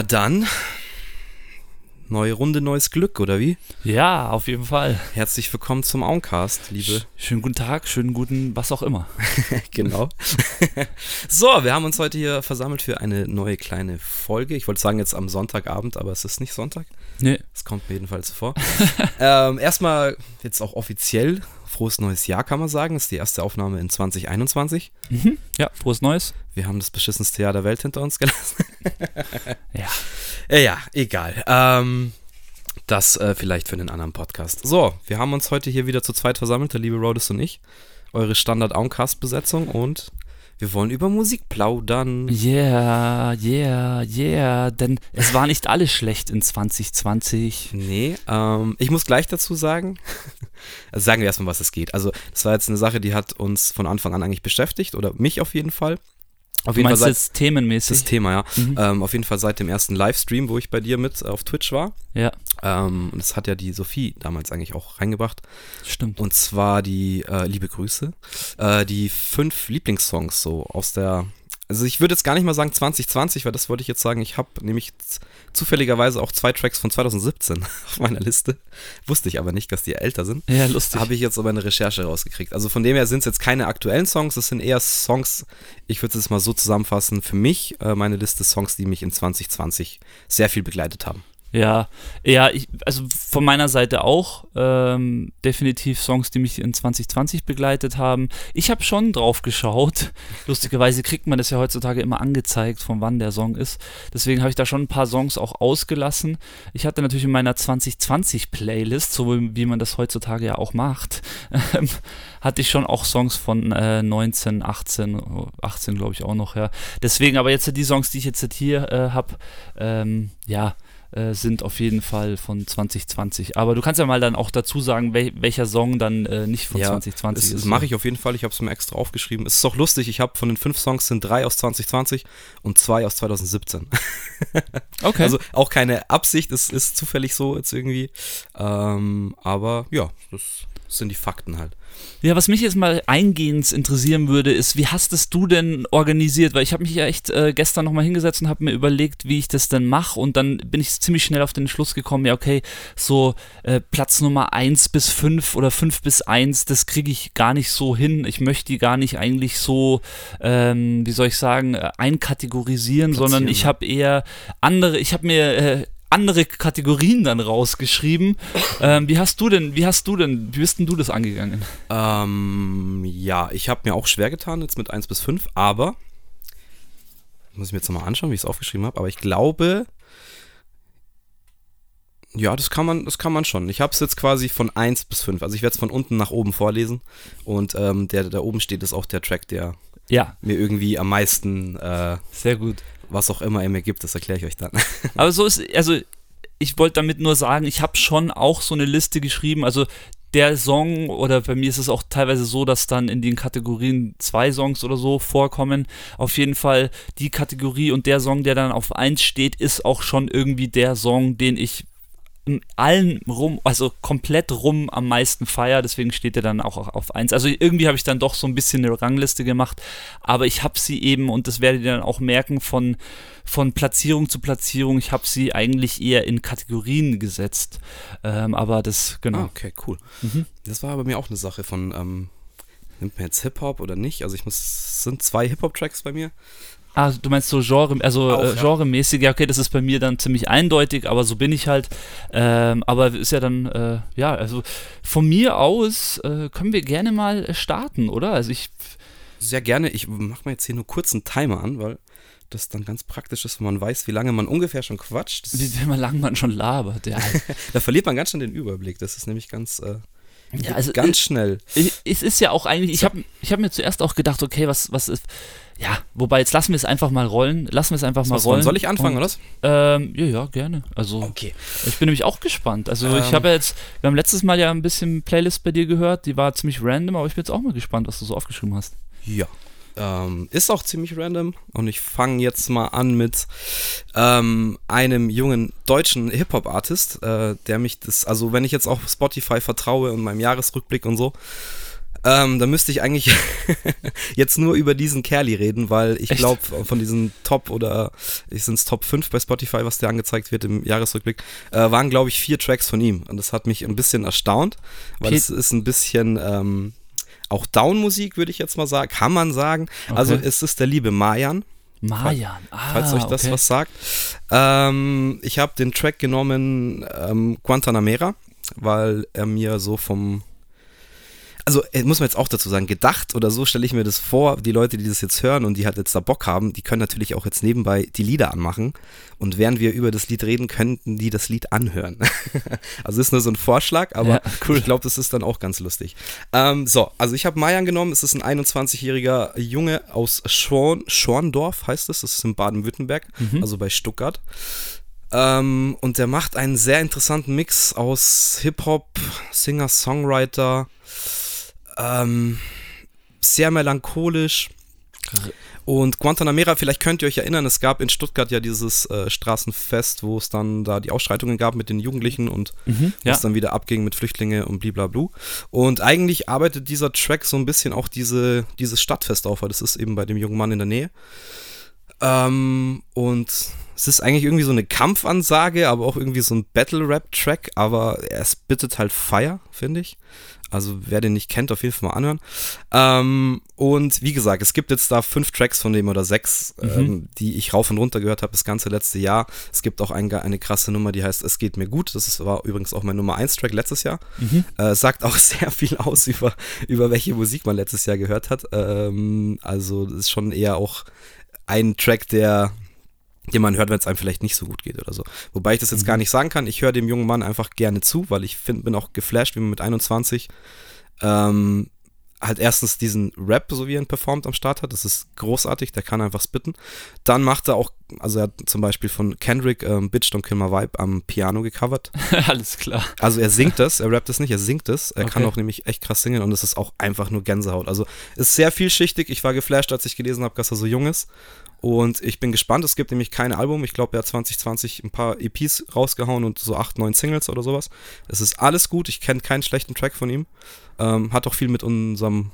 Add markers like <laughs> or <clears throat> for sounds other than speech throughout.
Na dann, neue Runde, neues Glück, oder wie? Ja, auf jeden Fall. Herzlich willkommen zum Auncast, liebe. Schönen guten Tag, schönen guten, was auch immer. <laughs> genau. <laughs> so, wir haben uns heute hier versammelt für eine neue kleine Folge. Ich wollte sagen jetzt am Sonntagabend, aber es ist nicht Sonntag. Nee. Es kommt mir jedenfalls vor. <laughs> ähm, erstmal jetzt auch offiziell frohes neues Jahr, kann man sagen. Das ist die erste Aufnahme in 2021. Mhm. Ja, frohes Neues. Wir haben das beschissenste Jahr der Welt hinter uns gelassen. <laughs> Ja. Äh, ja, egal. Ähm, das äh, vielleicht für einen anderen Podcast. So, wir haben uns heute hier wieder zu zweit versammelt, der liebe Rhodes und ich. Eure Standard-Auncast-Besetzung und wir wollen über Musik plaudern. Yeah, yeah, yeah. Denn es war nicht alles schlecht in 2020. Nee, ähm, ich muss gleich dazu sagen, <laughs> also sagen wir erstmal, was es geht. Also, das war jetzt eine Sache, die hat uns von Anfang an eigentlich beschäftigt, oder mich auf jeden Fall. Auf jeden meinst Fall jetzt themenmäßig? das Thema, ja. Mhm. Ähm, auf jeden Fall seit dem ersten Livestream, wo ich bei dir mit auf Twitch war. Ja, Ähm, und das hat ja die Sophie damals eigentlich auch reingebracht. stimmt. Und zwar die, äh, liebe Grüße, äh, die fünf Lieblingssongs so aus der, also ich würde jetzt gar nicht mal sagen 2020, weil das wollte ich jetzt sagen, ich habe nämlich zufälligerweise auch zwei Tracks von 2017 <laughs> auf meiner Liste. Wusste ich aber nicht, dass die älter sind. Ja, lustig. Habe ich jetzt aber eine Recherche rausgekriegt. Also von dem her sind es jetzt keine aktuellen Songs, es sind eher Songs, ich würde es jetzt mal so zusammenfassen, für mich äh, meine Liste Songs, die mich in 2020 sehr viel begleitet haben. Ja, ja, ich, also von meiner Seite auch ähm, definitiv Songs, die mich in 2020 begleitet haben. Ich habe schon drauf geschaut. <laughs> Lustigerweise kriegt man das ja heutzutage immer angezeigt, von wann der Song ist. Deswegen habe ich da schon ein paar Songs auch ausgelassen. Ich hatte natürlich in meiner 2020 Playlist, so wie man das heutzutage ja auch macht, <laughs> ähm, hatte ich schon auch Songs von äh, 19, 18, 18 glaube ich auch noch, ja. Deswegen aber jetzt die Songs, die ich jetzt hier äh, habe, ähm, ja, äh, sind auf jeden Fall von 2020. Aber du kannst ja mal dann auch dazu sagen, wel welcher Song dann äh, nicht von 2020 das, ist. Das mache ich auf jeden Fall. Ich habe es mir extra aufgeschrieben. Es ist auch lustig. Ich habe von den fünf Songs sind drei aus 2020 und zwei aus 2017. <laughs> Okay. Also auch keine Absicht. Es ist zufällig so jetzt irgendwie. Ähm, aber ja, das sind die Fakten halt. Ja, was mich jetzt mal eingehend interessieren würde, ist, wie hast es du denn organisiert? Weil ich habe mich ja echt äh, gestern nochmal hingesetzt und habe mir überlegt, wie ich das denn mache. Und dann bin ich ziemlich schnell auf den Schluss gekommen, ja, okay, so äh, Platz Nummer 1 bis 5 oder 5 bis 1, das kriege ich gar nicht so hin. Ich möchte die gar nicht eigentlich so, ähm, wie soll ich sagen, äh, einkategorisieren, sondern Platzieren, ich ja. habe eher andere, ich habe mir äh, andere Kategorien dann rausgeschrieben. ähm, wie hast du denn, wie hast du denn, wie bist denn du das angegangen? Ähm, ja, ich habe mir auch schwer getan jetzt mit 1 bis 5, aber muss ich mir jetzt nochmal anschauen, wie ich es aufgeschrieben habe, aber ich glaube, ja, das kann man, das kann man schon. Ich habe es jetzt quasi von 1 bis 5, also ich werde es von unten nach oben vorlesen und ähm, der, der da oben steht, ist auch der Track, der Ja, mir irgendwie am meisten, äh, sehr gut. Was auch immer er mir gibt, das erkläre ich euch dann. <laughs> Aber so ist, also ich wollte damit nur sagen, ich habe schon auch so eine Liste geschrieben, also der Song oder bei mir ist es auch teilweise so, dass dann in den Kategorien zwei Songs oder so vorkommen. Auf jeden Fall die Kategorie und der Song, der dann auf 1 steht, ist auch schon irgendwie der Song, den ich allen rum, also komplett rum am meisten feier, deswegen steht er dann auch auf 1. Also irgendwie habe ich dann doch so ein bisschen eine Rangliste gemacht, aber ich habe sie eben, und das werdet ihr dann auch merken, von, von Platzierung zu Platzierung, ich habe sie eigentlich eher in Kategorien gesetzt. Ähm, aber das, Ah, genau. okay, cool. Mhm. Das war bei mir auch eine Sache von, ähm, nimmt man jetzt Hip-Hop oder nicht? Also ich muss, es sind zwei Hip-Hop-Tracks bei mir. Ah, du meinst so Genre, also Auch, äh, ja. genremäßig, ja, okay, das ist bei mir dann ziemlich eindeutig, aber so bin ich halt. Ähm, aber ist ja dann, äh, ja, also von mir aus äh, können wir gerne mal äh, starten, oder? Also ich, Sehr gerne. Ich mache mir jetzt hier nur kurz einen Timer an, weil das dann ganz praktisch ist, wenn man weiß, wie lange man ungefähr schon quatscht. Das, wie, wie man lang man schon labert, ja. <laughs> da verliert man ganz schnell den Überblick. Das ist nämlich ganz, äh, ja also, ganz schnell. Ich- Es ist ja auch eigentlich, ich habe ich hab mir zuerst auch gedacht, okay, was, was ist. Ja, wobei jetzt lassen wir es einfach mal rollen. Lassen wir es einfach mal Was, rollen. soll ich anfangen, Und, oder? was? Ähm, ja, ja, gerne. Also, Okay. ich bin nämlich auch gespannt. Also, ich Ähm. habe ja jetzt, wir haben letztes Mal ja ein bisschen Playlist bei dir gehört, die war ziemlich random, aber ich bin jetzt auch mal gespannt, was du so aufgeschrieben hast. Ja. Ähm, ist auch ziemlich random und ich fange jetzt mal an mit ähm, einem jungen deutschen Hip-Hop-Artist, äh, der mich das, also wenn ich jetzt auf Spotify vertraue und meinem Jahresrückblick und so, Ähm, da müsste ich eigentlich <laughs> jetzt nur über diesen Kerli reden, weil ich glaube, von diesen Top oder ich sind es Top 5 bei Spotify, was der angezeigt wird im Jahresrückblick, äh, waren, glaube ich, vier Tracks von ihm. Und das hat mich ein bisschen erstaunt, weil es ist ein bisschen ähm, auch Down-Musik, würde ich jetzt mal sagen, kann man sagen. Also Okay. es ist der liebe Mayan. Mayan. Ah, falls euch das okay. was sagt. Ähm, ich habe den Track genommen ähm, Guantanamera, weil er mir so vom also äh, muss man jetzt auch dazu sagen, gedacht oder so stelle ich mir das vor, die Leute, die das jetzt hören und die halt jetzt da Bock haben, die können natürlich auch jetzt nebenbei die Lieder anmachen und während wir über das Lied reden, könnten die das Lied anhören. <laughs> also ist nur so ein Vorschlag, aber Ja, cool. ich glaube, das ist dann auch ganz lustig. Ähm, so, also ich habe Mayan genommen, es ist ein 21-jähriger Junge aus Schorn, Schorndorf, heißt es, das ist in Baden-Württemberg, Mhm. also bei Stuttgart. Ähm, und der macht einen sehr interessanten Mix aus Hip-Hop, Singer, Songwriter, ähm, sehr melancholisch. Und Guantanamera, vielleicht könnt ihr euch erinnern, es gab in Stuttgart ja dieses äh, Straßenfest, wo es dann da die Ausschreitungen gab mit den Jugendlichen und Mhm, ja. was dann wieder abging mit Flüchtlinge und blablabla. Und eigentlich arbeitet dieser Track so ein bisschen auch diese, dieses Stadtfest auf, weil das ist eben bei dem jungen Mann in der Nähe. Ähm, und es ist eigentlich irgendwie so eine Kampfansage, aber auch irgendwie so ein Battle-Rap-Track, aber er spittet halt Fire, finde ich. Also wer den nicht kennt, auf jeden Fall mal anhören. Ähm, und wie gesagt, es gibt jetzt da fünf Tracks von dem oder sechs, ähm, die ich rauf und runter gehört habe das ganze letzte Jahr. Es gibt auch ein, eine krasse Nummer, die heißt Es geht mir gut. Das ist, war übrigens auch mein Nummer 1 Track letztes Jahr. Äh, sagt auch <laughs> sehr viel aus über, über welche Musik man letztes Jahr gehört hat. Ähm, also das ist schon eher auch ein Track, der den man hört, wenn es einem vielleicht nicht so gut geht oder so. Wobei ich das jetzt gar nicht sagen kann. Ich höre dem jungen Mann einfach gerne zu, weil ich find, bin auch geflasht, wie man mit 21 ähm, halt erstens diesen Rap, so wie er ihn performt, am Start hat. Das ist großartig, der kann einfach spitten. Dann macht er auch, also er hat zum Beispiel von Kendrick ähm, Bitch Don't Kill My Vibe am Piano gecovert. <laughs> Alles klar. Also er singt das, er rappt es nicht, er singt es. Er kann Okay. auch nämlich echt krass singen und es ist auch einfach nur Gänsehaut. Also ist sehr vielschichtig. Ich war geflasht, als ich gelesen habe, dass er so jung ist. Und ich bin gespannt. Es gibt nämlich kein Album. Ich glaube, er hat 2020 ein paar EPs rausgehauen und so acht, neun Singles oder sowas. Es ist alles gut. Ich kenne keinen schlechten Track von ihm. Ähm, hat auch viel mit unserem,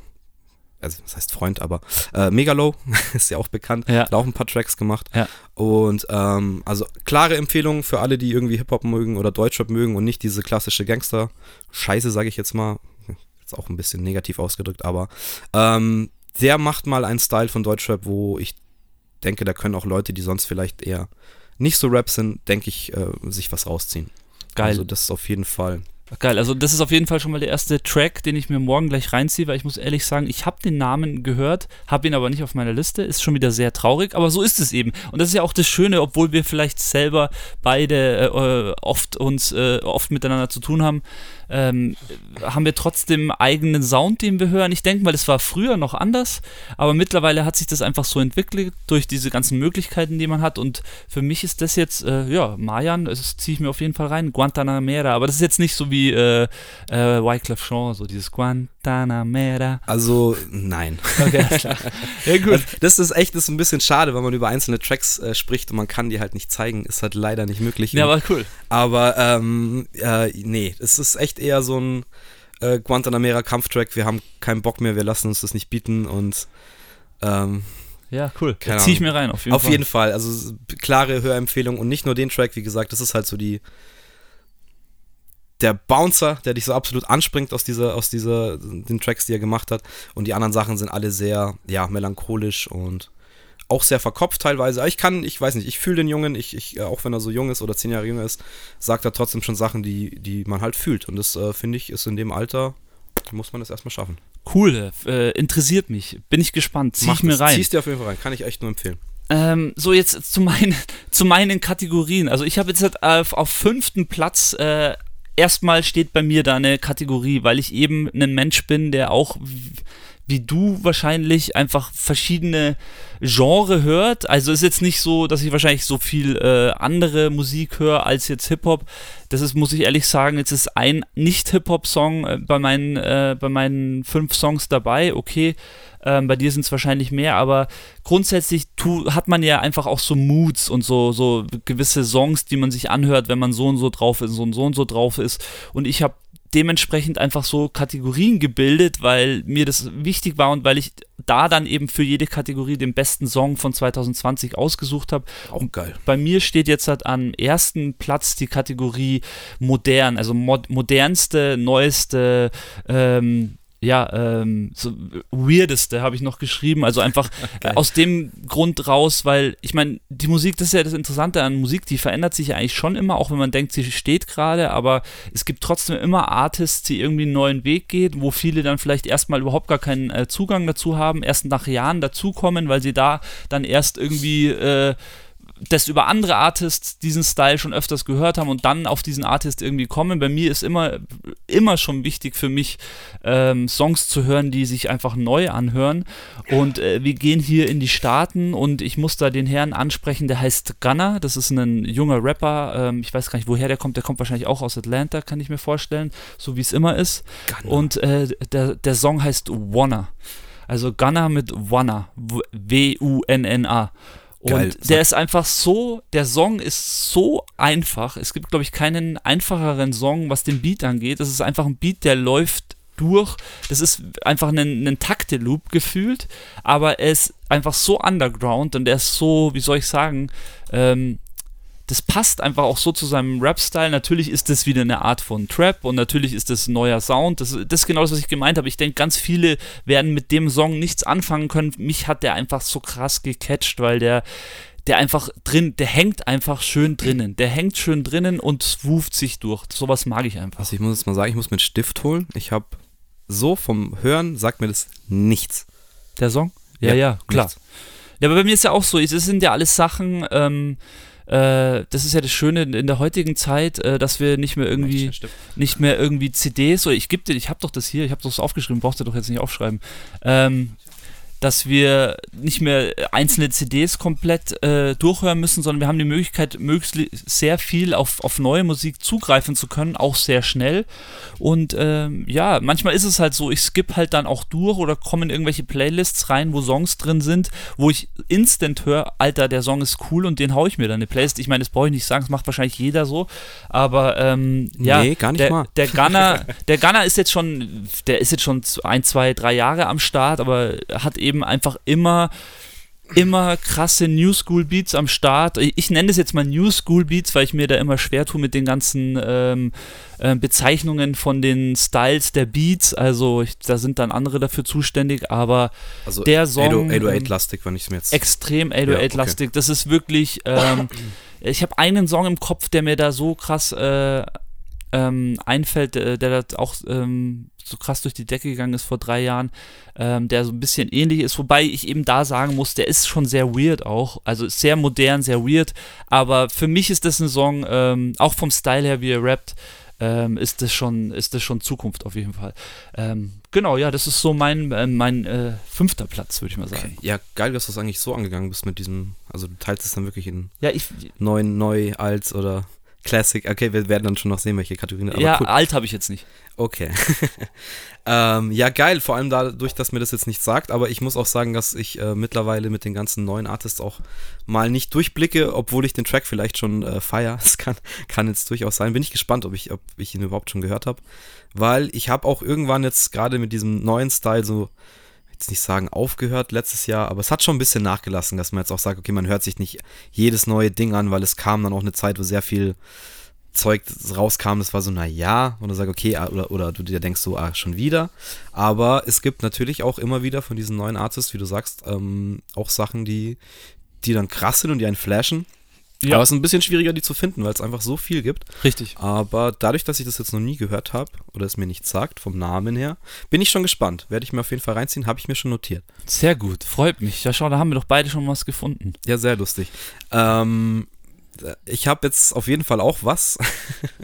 also das heißt Freund, aber äh, Megalo <laughs> ist ja auch bekannt. Ja. Hat auch ein paar Tracks gemacht. Ja. Und ähm, also klare Empfehlung für alle, die irgendwie Hip-Hop mögen oder Deutschrap mögen und nicht diese klassische Gangster-Scheiße, sage ich jetzt mal. Ist auch ein bisschen negativ ausgedrückt, aber ähm, der macht mal einen Style von Deutschrap, wo ich denke, da können auch Leute, die sonst vielleicht eher nicht so Rap sind, denke ich, äh, sich was rausziehen. Geil. Also das ist auf jeden Fall. Geil, also das ist auf jeden Fall schon mal der erste Track, den ich mir morgen gleich reinziehe, weil ich muss ehrlich sagen, ich habe den Namen gehört, habe ihn aber nicht auf meiner Liste, ist schon wieder sehr traurig, aber so ist es eben. Und das ist ja auch das Schöne, obwohl wir vielleicht selber beide äh, oft uns äh, oft miteinander zu tun haben, ähm, haben wir trotzdem eigenen Sound, den wir hören. Ich denke mal, das war früher noch anders, aber mittlerweile hat sich das einfach so entwickelt durch diese ganzen Möglichkeiten, die man hat. Und für mich ist das jetzt, äh, ja, Mayan, das ziehe ich mir auf jeden Fall rein, Guantanamera. Aber das ist jetzt nicht so wie äh, äh, Wyclef Jean, so dieses Guantanamera. Also nein. Okay, klar. <laughs> Ja, gut. Also, das ist echt das ist ein bisschen schade, wenn man über einzelne Tracks äh, spricht und man kann die halt nicht zeigen. Ist halt leider nicht möglich. Ja, aber cool. Aber ähm, äh, nee, es ist echt eher so ein äh, Guantanamera Kampftrack. Wir haben keinen Bock mehr, wir lassen uns das nicht bieten und ähm, Ja, cool. Ziehe ich mir rein, auf jeden auf Fall. jeden Fall, also klare Hörempfehlung und nicht nur den Track, wie gesagt, das ist halt so die der Bouncer, der dich so absolut anspringt aus dieser, aus dieser, den Tracks, die er gemacht hat. Und die anderen Sachen sind alle sehr, ja, melancholisch und auch sehr verkopft teilweise. Aber ich kann, ich weiß nicht, ich fühle den Jungen, ich, ich, äh, auch wenn er so jung ist oder zehn Jahre jünger ist, sagt er trotzdem schon Sachen, die, die man halt fühlt. Und das, äh, finde ich, ist in dem Alter, muss man das erstmal schaffen. Cool, äh, interessiert mich. Bin ich gespannt. Zieh Mach ich mir das. rein. Ziehst dir auf jeden Fall rein, kann ich echt nur empfehlen. Ähm, so, jetzt zu meinen, <laughs> zu meinen Kategorien. Also ich habe jetzt halt auf, auf fünften Platz, äh, erstmal steht bei mir da eine Kategorie, weil ich eben ein Mensch bin, der auch wie du wahrscheinlich einfach verschiedene Genre hört. Also ist jetzt nicht so, dass ich wahrscheinlich so viel äh, andere Musik höre als jetzt Hip-Hop. Das ist, muss ich ehrlich sagen, jetzt ist ein Nicht-Hip-Hop-Song äh, bei, meinen, äh, bei meinen fünf Songs dabei. Okay, ähm, bei dir sind es wahrscheinlich mehr, aber grundsätzlich tu, hat man ja einfach auch so Moods und so, so gewisse Songs, die man sich anhört, wenn man so und so drauf ist und so und so drauf ist. Und ich habe dementsprechend einfach so Kategorien gebildet, weil mir das wichtig war und weil ich da dann eben für jede Kategorie den besten Song von 2020 ausgesucht habe. Auch geil. Bei mir steht jetzt halt am ersten Platz die Kategorie modern, also mod modernste, neueste, ähm, ja, ähm, so weirdeste habe ich noch geschrieben. Also einfach <laughs> Geil. aus dem Grund raus, weil ich meine, die Musik, das ist ja das Interessante an Musik, die verändert sich ja eigentlich schon immer, auch wenn man denkt, sie steht gerade, aber es gibt trotzdem immer Artists, die irgendwie einen neuen Weg gehen, wo viele dann vielleicht erstmal überhaupt gar keinen äh, Zugang dazu haben, erst nach Jahren dazukommen, weil sie da dann erst irgendwie äh, das über andere Artists diesen Style schon öfters gehört haben und dann auf diesen Artist irgendwie kommen. Bei mir ist immer, immer schon wichtig für mich, ähm, Songs zu hören, die sich einfach neu anhören. Und äh, wir gehen hier in die Staaten und ich muss da den Herrn ansprechen, der heißt Gunner. Das ist ein junger Rapper. Ähm, ich weiß gar nicht, woher der kommt. Der kommt wahrscheinlich auch aus Atlanta, kann ich mir vorstellen, so wie es immer ist. Gunner. Und äh, der, der Song heißt Wanna. Also Gunner mit Wanna. W-U-N-N-A. Und Geil. der ist einfach so, der Song ist so einfach. Es gibt, glaube ich, keinen einfacheren Song, was den Beat angeht. Das ist einfach ein Beat, der läuft durch. Das ist einfach ein, ein Takte-Loop gefühlt, aber er ist einfach so underground und er ist so, wie soll ich sagen, ähm, das passt einfach auch so zu seinem Rap-Style. Natürlich ist das wieder eine Art von Trap und natürlich ist das ein neuer Sound. Das, das ist genau das, was ich gemeint habe. Ich denke, ganz viele werden mit dem Song nichts anfangen können. Mich hat der einfach so krass gecatcht, weil der der einfach drin, der hängt einfach schön drinnen. Der hängt schön drinnen und swooft sich durch. Sowas mag ich einfach. Also ich muss jetzt mal sagen, ich muss mir einen Stift holen. Ich habe so vom Hören sagt mir das nichts. Der Song? Ja, Ja, ja, klar. nichts. Ja, aber bei mir ist ja auch so, es sind ja alles Sachen, ähm, äh, das ist ja das Schöne in der heutigen Zeit, äh, dass wir nicht mehr irgendwie, nicht mehr irgendwie CDs oder ich gebe dir, ich habe doch das hier, ich habe das aufgeschrieben, brauchst du doch jetzt nicht aufschreiben. Ähm, dass wir nicht mehr einzelne CDs komplett äh, durchhören müssen, sondern wir haben die Möglichkeit, möglichst sehr viel auf, auf neue Musik zugreifen zu können, auch sehr schnell. Und ähm, ja, manchmal ist es halt so, ich skippe halt dann auch durch oder komme in irgendwelche Playlists rein, wo Songs drin sind, wo ich instant höre, Alter, der Song ist cool und den haue ich mir dann in eine Playlist. Ich meine, das brauche ich nicht sagen, das macht wahrscheinlich jeder so, aber ähm, ja, Nee, gar nicht der, mal. der Gunner, <laughs> der Gunner ist jetzt schon, der ist jetzt schon ein, zwei, drei Jahre am Start, aber hat eben einfach immer immer krasse New School Beats am Start. Ich, nenne es jetzt mal New School Beats, weil ich mir da immer schwer tue mit den ganzen ähm, äh, Bezeichnungen von den Styles der Beats. Also ich, da sind dann andere dafür zuständig, aber Also Der Song, 808 ähm, lastig, wenn ich es mir jetzt. extrem Ja, okay. 808-lastig. Das ist wirklich. Ähm, <laughs> ich habe einen Song im Kopf, der mir da so krass äh, ähm, einfällt, äh, der da auch ähm, so krass durch die Decke gegangen ist vor drei Jahren, ähm, der so ein bisschen ähnlich ist, wobei ich eben da sagen muss, der ist schon sehr weird auch, also sehr modern, sehr weird, aber für mich ist das ein Song, ähm, auch vom Style her, wie er rappt, ähm, ist das schon, ist das schon Zukunft auf jeden Fall. Ähm, genau, ja, das ist so mein, äh, mein äh, fünfter Platz, würde ich mal sagen. Okay. Ja, geil, dass du es eigentlich so angegangen bist mit diesem. Also, du teilst es dann wirklich in Ja, ich, neuen, neu, alt oder Classic. Okay, wir werden dann schon noch sehen, welche Kategorien. Aber ja, cool. alt habe ich jetzt nicht. Okay. <laughs> ähm, ja, geil, vor allem dadurch, dass mir das jetzt nicht sagt, aber ich muss auch sagen, dass ich äh, mittlerweile mit den ganzen neuen Artists auch mal nicht durchblicke, obwohl ich den Track vielleicht schon äh, feier. <laughs> Das kann, kann jetzt durchaus sein. Bin ich gespannt, ob ich, ob ich ihn überhaupt schon gehört habe. Weil ich habe auch irgendwann jetzt gerade mit diesem neuen Style so, jetzt nicht sagen aufgehört letztes Jahr, aber es hat schon ein bisschen nachgelassen, dass man jetzt auch sagt, okay, man hört sich nicht jedes neue Ding an, weil es kam dann auch eine Zeit, wo sehr viel Zeug rauskam, das war so, na ja, und du sagst, okay, ah, oder, oder du dir denkst so, ah, schon wieder. Aber es gibt natürlich auch immer wieder von diesen neuen Artists, wie du sagst, ähm, auch Sachen, die, die dann krass sind und die einen flashen. Ja. Aber es ist ein bisschen schwieriger, die zu finden, weil es einfach so viel gibt. Richtig. Aber dadurch, dass ich das jetzt noch nie gehört habe oder es mir nicht sagt, vom Namen her, bin ich schon gespannt. Werde ich mir auf jeden Fall reinziehen, habe ich mir schon notiert. Sehr gut, freut mich. Ja, schau, da haben wir doch beide schon was gefunden. Ja, sehr lustig. Ähm, ich habe jetzt auf jeden Fall auch was,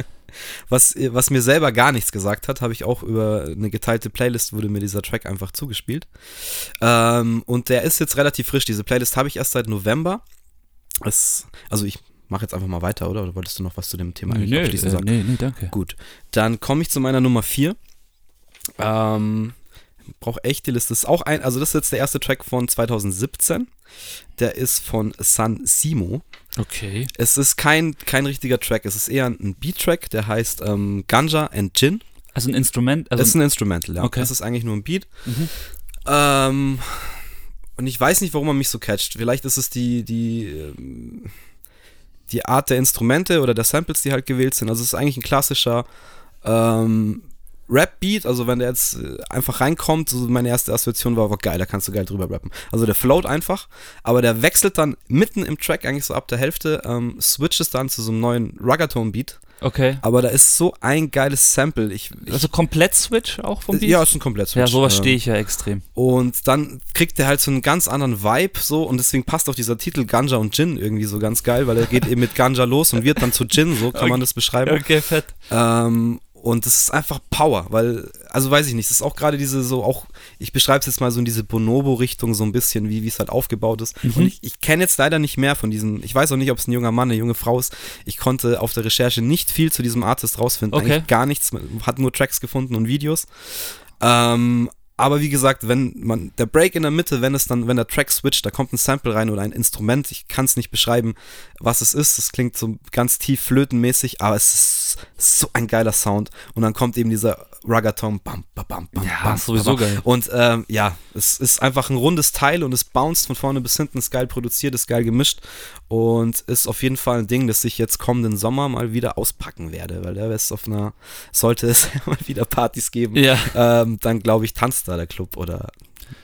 <laughs> was, was mir selber gar nichts gesagt hat, habe ich auch über eine geteilte Playlist, wurde mir dieser Track einfach zugespielt. Ähm, und der ist jetzt relativ frisch. Diese Playlist habe ich erst seit November. Es, also ich mache jetzt einfach mal weiter, oder? Oder wolltest du noch was zu dem Thema eigentlich abschließend äh, sagen? nee, nee, danke. Gut, dann komme ich zu meiner Nummer 4. Ähm, brauche echt die Liste. Das ist auch ein, also das ist jetzt der erste Track von 2017. Der ist von San Simo. Okay. Es ist kein, kein richtiger Track, es ist eher ein Beat-Track, der heißt ähm, Ganja and Gin. Also ein Instrument? Also das ist ein Instrumental, ja. Okay. Das ist eigentlich nur ein Beat. Mhm. Ähm, und ich weiß nicht, warum er mich so catcht. Vielleicht ist es die, die, ähm, die Art der Instrumente oder der Samples, die halt gewählt sind. Also es ist eigentlich ein klassischer ähm, Rap-Beat, also wenn der jetzt äh, einfach reinkommt, so meine erste Assoziation war, war geil, da kannst du geil drüber rappen. Also der float einfach, aber der wechselt dann mitten im Track, eigentlich so ab der Hälfte, ähm, switches dann zu so einem neuen Ruggaton-Beat. Okay. Aber da ist so ein geiles Sample. Ich, ich, Also komplett Switch auch vom Beat? ja, ist ein komplett Ja, sowas Ähm, stehe ich ja extrem. und dann kriegt er halt so einen ganz anderen Vibe so und deswegen passt auch dieser Titel Ganja und Gin irgendwie so ganz geil, weil er geht eben mit Ganja los und wird dann zu Gin, so kann man das beschreiben. Okay, fett. Ähm, und das ist einfach Power, weil, also weiß ich nicht, das ist auch gerade diese so auch, ich beschreibe es jetzt mal so in diese Bonobo-Richtung so ein bisschen, wie es halt aufgebaut ist. Mhm. Und ich, ich kenne jetzt leider nicht mehr von diesen, ich weiß auch nicht, ob es ein junger Mann, eine junge Frau ist. Ich konnte auf der Recherche nicht viel zu diesem Artist rausfinden, Okay. eigentlich gar nichts, hat nur Tracks gefunden und Videos. Ähm, aber wie gesagt, wenn man, der Break in der Mitte, wenn es dann, wenn der Track switcht, da kommt ein Sample rein oder ein Instrument, ich kann es nicht beschreiben, was es ist, es klingt so ganz tief flötenmäßig, aber es ist so ein geiler Sound und dann kommt eben dieser Ruggaton, bam, bam, bam, bam, Ja, bam, sowieso bam. geil. Und ähm, ja, es ist einfach ein rundes Teil und es bounced von vorne bis hinten, ist geil produziert, ist geil gemischt und ist auf jeden Fall ein Ding, das ich jetzt kommenden Sommer mal wieder auspacken werde, weil der ist auf einer, sollte es <laughs> mal wieder Partys geben, Ja. ähm, dann glaube ich, tanzt da der Club oder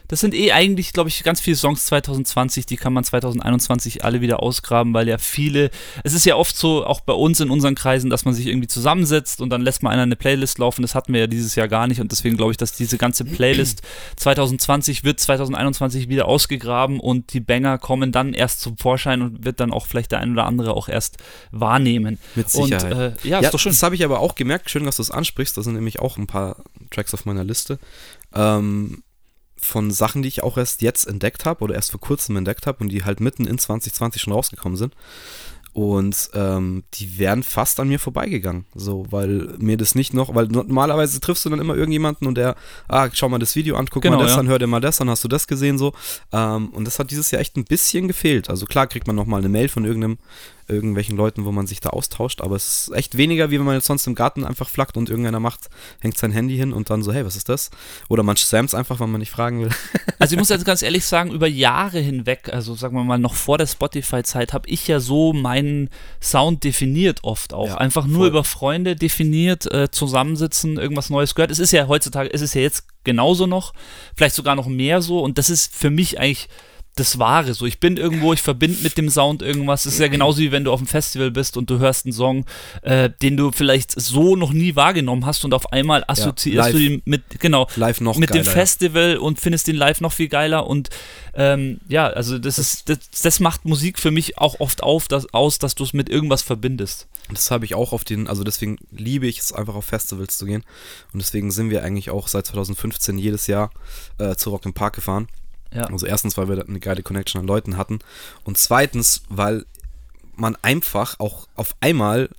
Das sind eh eigentlich, glaube ich, ganz viele Songs 2020, die kann man 2021 alle wieder ausgraben, weil ja viele, es ist ja oft so, auch bei uns in unseren Kreisen, dass man sich irgendwie zusammensetzt und dann lässt mal einer eine Playlist laufen. Das hatten wir ja dieses Jahr gar nicht und deswegen glaube ich, dass diese ganze Playlist <clears throat> 2020 wird 2021 wieder ausgegraben und die Banger kommen dann erst zum Vorschein und wird dann auch vielleicht der ein oder andere auch erst wahrnehmen. mit Sicherheit. Und äh, ja, ja, ist doch schön. das habe ich aber auch gemerkt. Schön, dass du es ansprichst. Da sind nämlich auch ein paar Tracks auf meiner Liste. Ähm, von Sachen, die ich auch erst jetzt entdeckt habe oder erst vor kurzem entdeckt habe und die halt mitten in 2020 schon rausgekommen sind. Und ähm, die wären fast an mir vorbeigegangen. So, weil mir das nicht noch, weil normalerweise triffst du dann immer irgendjemanden und der, ah, schau mal das Video an, guck Genau, mal das ja. an, hör dir mal das an, hast du das gesehen so. Ähm, und das hat dieses Jahr echt ein bisschen gefehlt. Also klar kriegt man nochmal eine Mail von irgendeinem, irgendwelchen Leuten, wo man sich da austauscht, aber es ist echt weniger, wie wenn man jetzt sonst im Garten einfach flackt und irgendeiner macht, hängt sein Handy hin und dann so, hey, was ist das? Oder man sam's einfach, weil man nicht fragen will. <laughs> Also ich muss jetzt ganz ehrlich sagen, über Jahre hinweg, also sagen wir mal noch vor der Spotify-Zeit, habe ich ja so meinen Sound definiert oft auch. Ja, Einfach nur voll. über Freunde definiert, äh, zusammensitzen, irgendwas Neues gehört. Es ist ja heutzutage, es ist ja jetzt genauso noch, vielleicht sogar noch mehr so und das ist für mich eigentlich das Wahre. So, ich bin irgendwo, ich verbinde mit dem Sound irgendwas. Es ist ja genauso wie wenn du auf einem Festival bist und du hörst einen Song, äh, den du vielleicht so noch nie wahrgenommen hast und auf einmal assoziierst live. du ihn mit, genau, Live noch mit dem geiler, ja. Festival und findest den live noch viel geiler und ähm, ja, also das ist das, das macht Musik für mich auch oft auf, das, aus, dass du es mit irgendwas verbindest. Das habe ich auch auf den, also deswegen liebe ich es einfach auf Festivals zu gehen. Und deswegen sind wir eigentlich auch seit 2015 jedes Jahr äh, zu Rock im Park gefahren. Ja. Also erstens, weil wir da eine geile Connection an Leuten hatten. Und zweitens, weil man einfach auch auf einmal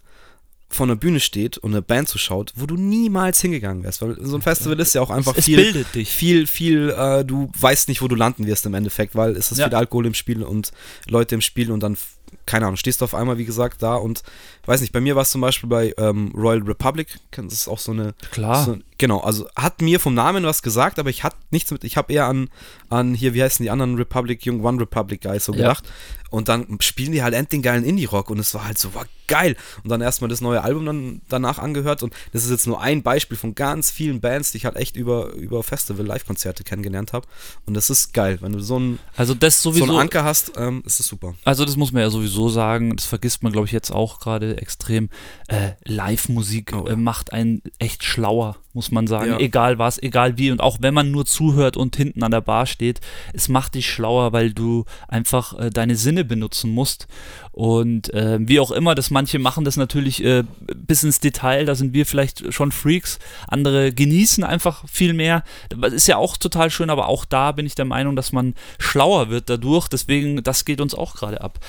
vor einer Bühne steht und eine Band zuschaut, wo du niemals hingegangen wärst. Weil so ein Festival ist ja auch einfach es viel, bildet dich. viel, viel, äh, du weißt nicht, wo du landen wirst im Endeffekt, weil es ist Ja. viel Alkohol im Spiel und Leute im Spiel und dann, keine Ahnung, stehst du auf einmal, wie gesagt, da und weiß nicht, bei mir war es zum Beispiel bei ähm, Royal Republic, das ist auch so eine, Klar. so, genau, also hat mir vom Namen was gesagt, aber ich hatte nichts mit, ich habe eher an, an hier, wie heißen die anderen Republic, Young One Republic Guys so Ja. gedacht und dann spielen die halt endlich geilen Indie-Rock und es war halt so, war geil und dann erstmal das neue Album dann danach angehört und das ist jetzt nur ein Beispiel von ganz vielen Bands, die ich halt echt über, über Festival-Live-Konzerte kennengelernt habe und das ist geil, wenn du so einen, Also das so sowieso. einen Anker hast, ähm, ist das super. Also das muss man ja sowieso sagen, das vergisst man glaube ich jetzt auch gerade extrem. Äh, Live-Musik Oh, ja. äh, macht einen echt schlauer, muss man sagen. Ja. Egal was, egal wie und auch wenn man nur zuhört und hinten an der Bar steht, es macht dich schlauer, weil du einfach äh, deine Sinne benutzen musst. Und äh, wie auch immer, das manche machen das natürlich äh, bis ins Detail, da sind wir vielleicht schon Freaks, andere genießen einfach viel mehr. Das ist ja auch total schön, aber auch da bin ich der Meinung, dass man schlauer wird dadurch. Deswegen, das geht uns auch gerade ab.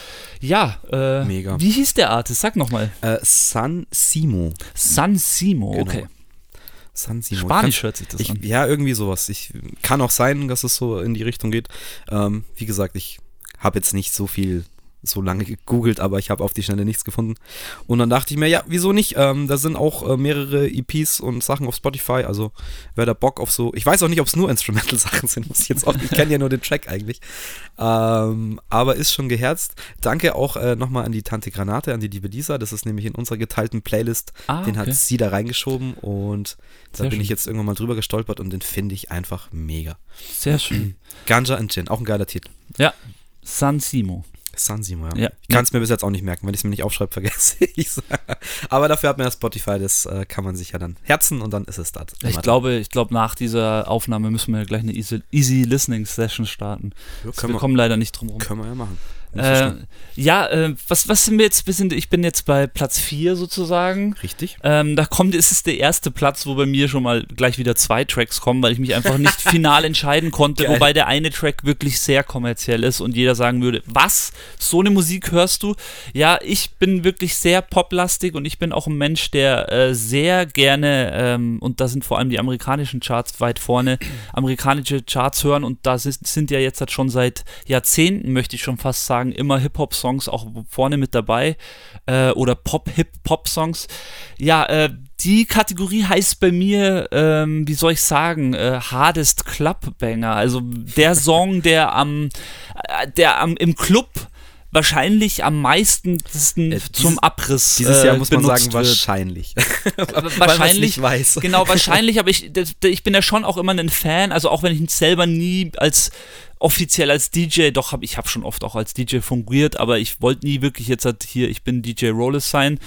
Ja, äh, Mega. wie hieß der Artist? Sag nochmal. Äh, San Simo. San Simo, Genau. okay. San Simo. Spanisch hört sich das Ich, an. ja, irgendwie sowas. Ich kann auch sein, dass es so in die Richtung geht. Ähm, wie gesagt, ich habe jetzt nicht so viel so lange gegoogelt, aber ich habe auf die Schnelle nichts gefunden. Und dann dachte ich mir, ja, wieso nicht? Ähm, da sind auch äh, mehrere EPs und Sachen auf Spotify. Also wer da Bock auf so, ich weiß auch nicht, ob es nur Instrumental-Sachen sind, muss ich jetzt auch. Ich kenne ja nur den Track eigentlich. Ähm, aber ist schon geherzt. Danke auch äh, nochmal an die Tante Granate, an die liebe Lisa. Das ist nämlich in unserer geteilten Playlist. Ah, den okay. hat sie da reingeschoben und da Sehr bin schön. ich jetzt irgendwann mal drüber gestolpert und den finde ich einfach mega. Sehr schön. Ganja and Gin, auch ein geiler Titel. Ja, San Simo. San Simo, ja. Ja. Ich kann es mir bis jetzt auch nicht merken, wenn ich es mir nicht aufschreibe, <laughs> vergesse ich Aber dafür hat man ja Spotify, das äh, kann man sich ja dann herzen und dann ist es da. Ich glaube, ich glaube, nach dieser Aufnahme müssen wir gleich eine Easy, Easy Listening Session starten. ja, wir wir, kommen leider nicht drum rum. können wir ja machen. Äh, ja, äh, was, was sind wir jetzt? Wir sind, ich bin jetzt bei Platz 4 sozusagen. Richtig? Ähm, da kommt, es ist der erste Platz, wo bei mir schon mal gleich wieder zwei Tracks kommen, weil ich mich einfach nicht <laughs> final entscheiden konnte, Geil. wobei der eine Track wirklich sehr kommerziell ist und jeder sagen würde, was? So eine Musik hörst du? Ja, ich bin wirklich sehr poplastig und ich bin auch ein Mensch, der äh, sehr gerne, ähm, und da sind vor allem die amerikanischen Charts weit vorne, <clears throat> amerikanische Charts hören und da sind, sind ja jetzt halt schon seit Jahrzehnten, möchte ich schon fast sagen, immer Hip-Hop-Songs auch vorne mit dabei äh, oder Pop-Hip-Pop-Songs. Ja, äh, die Kategorie heißt bei mir, ähm, wie soll ich sagen, äh, Hardest Club Banger. Also der <laughs> Song, der am, äh, der am im Club wahrscheinlich am meisten Äh, dieses- zum Abriss Dieses äh, Jahr muss man sagen, wird. wahrscheinlich. <laughs> Wahrscheinlich, weiß. <laughs> genau, wahrscheinlich, aber ich, ich bin ja schon auch immer ein Fan, also auch wenn ich selber nie als offiziell als DJ, doch hab, ich habe schon oft auch als DJ fungiert, aber ich wollte nie wirklich jetzt halt hier, ich bin DJ Rollis sein,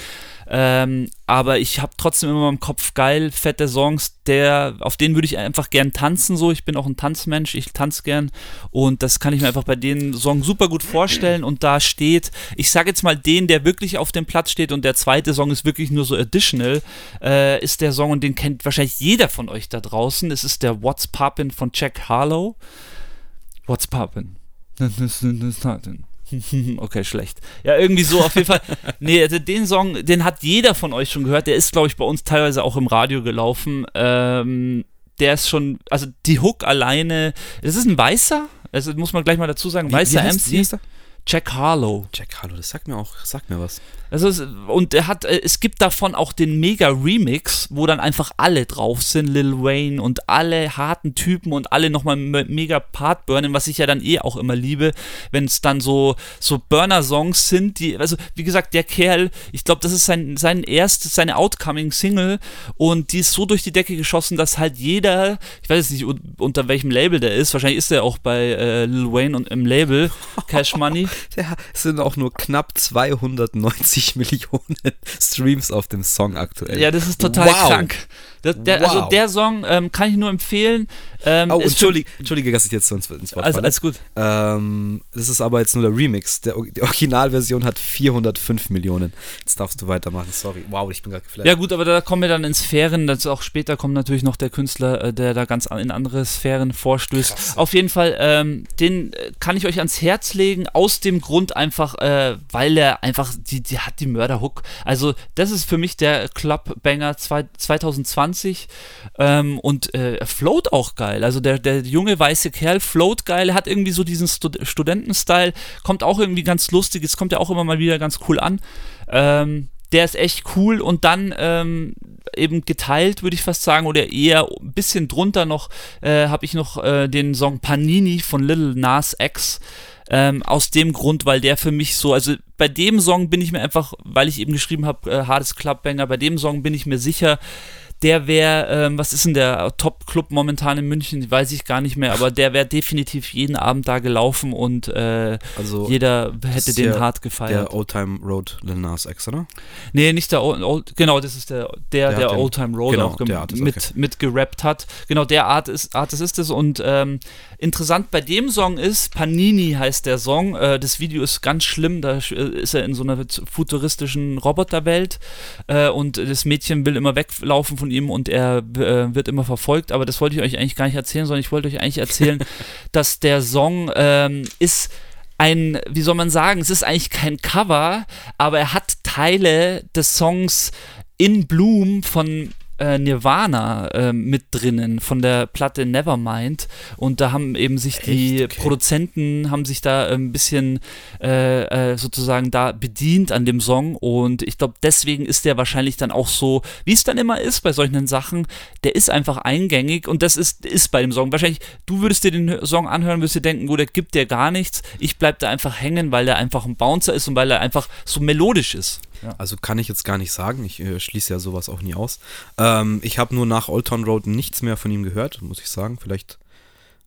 ähm, aber ich habe trotzdem immer im Kopf geil, fette Songs, der, auf denen würde ich einfach gern tanzen, so, ich bin auch ein Tanzmensch, ich tanze gern. Und das kann ich mir einfach bei den Songs super gut vorstellen. Und da steht, ich sage jetzt mal den, der wirklich auf dem Platz steht und der zweite Song ist wirklich nur so additional, äh, ist der Song und den kennt wahrscheinlich jeder von euch da draußen, es ist der What's Poppin' von Jack Harlow. What's Poppin'? <laughs> Okay, schlecht. Ja, irgendwie so auf jeden Fall. <laughs> Nee, also den Song, den hat jeder von euch schon gehört. Der ist, glaube ich, bei uns teilweise auch im Radio gelaufen. Ähm, der ist schon, also die Hook alleine, das ist ein Weißer, also muss man gleich mal dazu sagen, weißer wie heißt, MC, Wie heißt? Jack Harlow. Jack Harlow, das sagt mir auch, sagt mir was. Also es, und er hat, äh, es gibt davon auch den mega Remix, wo dann einfach alle drauf sind, Lil Wayne und alle harten Typen und alle nochmal me- mega Part burnen, was ich ja dann eh auch immer liebe, wenn es dann so, so Burner-Songs sind, die, also wie gesagt, der Kerl, ich glaube, das ist sein, sein erstes, seine Outcoming-Single und die ist so durch die Decke geschossen, dass halt jeder, ich weiß jetzt nicht un- unter welchem Label der ist, wahrscheinlich ist er auch bei äh, Lil Wayne und im Label Cash Money. <laughs> Ja, es sind auch nur knapp 290 <laughs> Millionen Streams auf dem Song aktuell. Ja, das ist total Wow. krank. Das, der, also wow. Also der Song ähm, kann ich nur empfehlen. Ähm, oh, entschuldige, entschuldige, dass ich jetzt so ins Wort alles, falle. alles gut. Ähm, das ist aber jetzt nur der Remix. Der, die Originalversion hat 405 Millionen. Jetzt darfst du weitermachen, sorry. Wow, ich bin gerade geflasht. Ja gut, aber da kommen wir dann in Sphären. Das auch später kommt natürlich noch der Künstler, äh, der da ganz in andere Sphären vorstößt. Krass. Auf jeden Fall, ähm, den äh, kann ich euch ans Herz legen, aus dem Grund einfach, äh, weil er einfach, die, die hat die Mörderhook. Also das ist für mich der Clubbanger 2020. 20. Ähm, und äh, float auch geil. Also der, der junge weiße Kerl float geil, hat irgendwie so diesen Stud Studentenstyle, kommt auch irgendwie ganz lustig, es kommt ja auch immer mal wieder ganz cool an. Ähm, der ist echt cool und dann ähm, eben geteilt, würde ich fast sagen, oder eher ein bisschen drunter noch, äh, habe ich noch äh, den Song Panini von Little Nas X. Ähm, aus dem Grund, weil der für mich so, also bei dem Song bin ich mir einfach, weil ich eben geschrieben habe, äh, Hades Clubbanger, bei dem Song bin ich mir sicher, der wäre, ähm, was ist denn der Top-Club momentan in München, weiß ich gar nicht mehr, aber der wäre definitiv jeden Abend da gelaufen und äh, also jeder hätte den hart gefeiert. der Oldtime Road Lil Nas X, oder? Nee, nicht der Old, Old genau, das ist der, der, Der der, Oldtime Road genau, auch mit, okay. mit gerappt hat. Genau, der Art ist, Artist ist es und ähm, interessant bei dem Song ist, Panini heißt der Song, äh, das Video ist ganz schlimm, da äh, ist er in so einer futuristischen Roboterwelt. Äh, und das Mädchen will immer weglaufen von ihm und er äh, wird immer verfolgt, aber das wollte ich euch eigentlich gar nicht erzählen, sondern ich wollte euch eigentlich erzählen, <laughs> dass der Song ähm, ist ein, wie soll man sagen, es ist eigentlich kein Cover, aber er hat Teile des Songs In Bloom von äh, Nirvana äh, mit drinnen von der Platte Nevermind und da haben eben sich Echt? die Okay. Produzenten haben sich da ein bisschen äh, äh, sozusagen da bedient an dem Song und ich glaube deswegen ist der wahrscheinlich dann auch so, wie es dann immer ist bei solchen Sachen, der ist einfach eingängig und das ist, ist bei dem Song. Wahrscheinlich, du würdest dir den Song anhören, würdest dir denken, gut, der gibt dir gar nichts. Ich bleib da einfach hängen, weil der einfach ein Bouncer ist und weil er einfach so melodisch ist. Ja. Also kann ich jetzt gar nicht sagen. Ich äh, schließe ja sowas auch nie aus. Ähm, ich habe nur nach Old Town Road nichts mehr von ihm gehört, muss ich sagen. Vielleicht.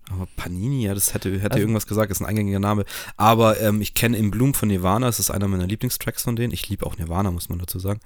Aber Panini, ja, das hätte, hätte Also- irgendwas gesagt, ist ein eingängiger Name. Aber ähm, ich kenne Im Bloom von Nirvana, das ist einer meiner Lieblingstracks von denen. Ich liebe auch Nirvana, muss man dazu sagen.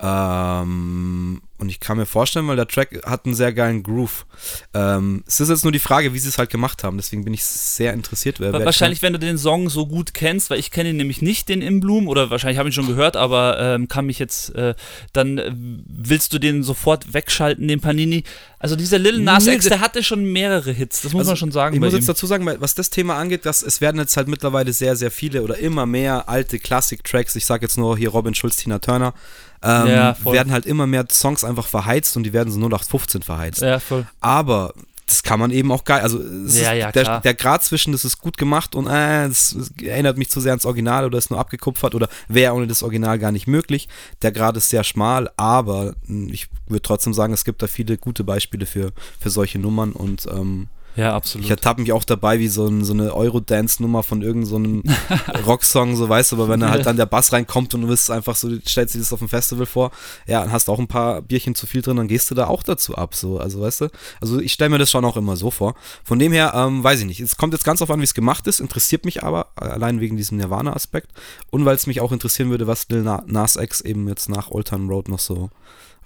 Ähm, und ich kann mir vorstellen, weil der Track hat einen sehr geilen Groove. Ähm, es ist jetzt nur die Frage, wie sie es halt gemacht haben. Deswegen bin ich sehr interessiert. Wer, wer wahrscheinlich, wenn du den Song so gut kennst, weil ich kenne ihn nämlich nicht, den In Bloom, oder wahrscheinlich habe ich ihn schon gehört, aber ähm, kann mich jetzt, äh, dann äh, willst du den sofort wegschalten, den Panini. Also dieser Lil Nas Nee, X, der hatte schon mehrere Hits, das muss Also, man schon sagen. Ich muss ihm. jetzt dazu sagen, was das Thema angeht, dass es werden jetzt halt mittlerweile sehr, sehr viele oder immer mehr alte Classic-Tracks, ich sag jetzt nur hier Robin Schulz, Tina Turner, ähm, Ja, werden halt immer mehr Songs einfach verheizt und die werden so 0815 verheizt. ja, voll. Aber das kann man eben auch geil, also Ja, ja, der, der Grad zwischen, das ist gut gemacht und äh, das, das erinnert mich zu sehr ans Original oder ist nur abgekupfert oder wäre ohne das Original gar nicht möglich. Der Grad ist sehr schmal, aber mh, ich würde trotzdem sagen, es gibt da viele gute Beispiele für, für solche Nummern und ähm, Ja, absolut. ich ertappe mich auch dabei wie so, ein, so eine Eurodance-Nummer von irgendeinem <laughs> Rocksong, so weißt du, aber wenn da halt dann der Bass reinkommt und du bist einfach so, stellst dir das auf dem Festival vor, ja, dann hast du auch ein paar Bierchen zu viel drin, dann gehst du da auch dazu ab, so, also weißt du, also ich stelle mir das schon auch immer so vor. Von dem her, ähm, weiß ich nicht, es kommt jetzt ganz auf an, wie es gemacht ist, interessiert mich aber, äh, allein wegen diesem Nirvana-Aspekt und weil es mich auch interessieren würde, was Lil Na- Nas X eben jetzt nach Old Town Road noch so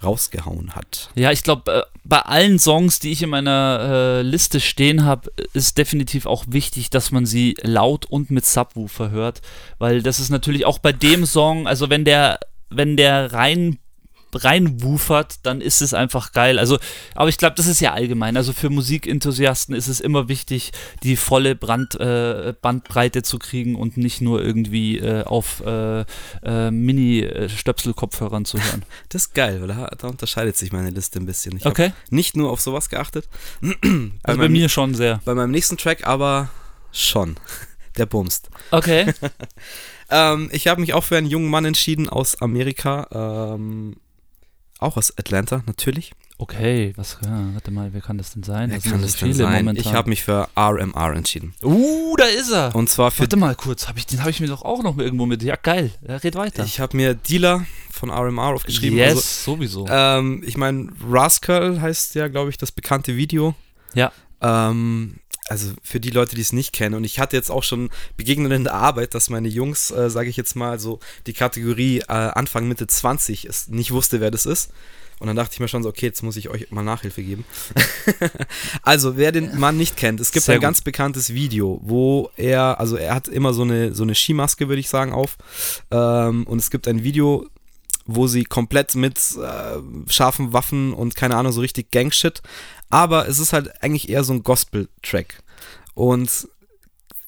rausgehauen hat. Ja, ich glaube, äh, bei allen Songs, die ich in meiner äh, Liste stehen habe, ist definitiv auch wichtig, dass man sie laut und mit Subwoofer hört, weil das ist natürlich auch bei dem Song, also wenn der, wenn der rein reinwufert, dann ist es einfach geil. Also, aber ich glaube, das ist ja allgemein. Also für Musikenthusiasten ist es immer wichtig, die volle Brand, äh, Bandbreite zu kriegen und nicht nur irgendwie äh, auf äh, äh, Mini-Stöpsel-Kopfhörern zu hören. <laughs> Das ist geil, weil da, unterscheidet sich meine Liste ein bisschen. Ich Okay. nicht nur auf sowas geachtet. <clears throat> bei, Also bei meinem, mir schon sehr. bei meinem nächsten Track aber schon. <laughs> Der bumst. Okay. <laughs> Ähm, ich habe mich auch für einen jungen Mann entschieden aus Amerika. Ähm, auch aus Atlanta, natürlich. Okay, was, ja, warte mal, wer kann das denn sein? Wer Das kann so das denn viele sein? momentan. Ich habe mich für RMR entschieden. Uh, da ist er. Und zwar für. Warte mal kurz, hab ich, den habe ich mir doch auch noch irgendwo mit. Ja, geil. Ja, red weiter. Ich habe mir Dealer von RMR aufgeschrieben. yes, Also, sowieso. ähm, ich meine, Rascal heißt ja, glaube ich, das bekannte Video. ja. Ähm, also für die Leute, die es nicht kennen, und ich hatte jetzt auch schon Begegnungen in der Arbeit, dass meine Jungs, äh, sage ich jetzt mal, so die Kategorie äh, Anfang, Mitte 20 ist, nicht wusste, wer das ist. Und dann dachte ich mir schon so, okay, jetzt muss ich euch mal Nachhilfe geben. <laughs> also, wer den Mann nicht kennt, es gibt Sehr ein gut. ganz bekanntes Video, wo er, also er hat immer so eine, so eine Skimaske, würde ich sagen, auf. Ähm, und es gibt ein Video, wo sie komplett mit äh, scharfen Waffen und keine Ahnung, so richtig Gangshit. Aber es ist halt eigentlich eher so ein Gospel-Track. Und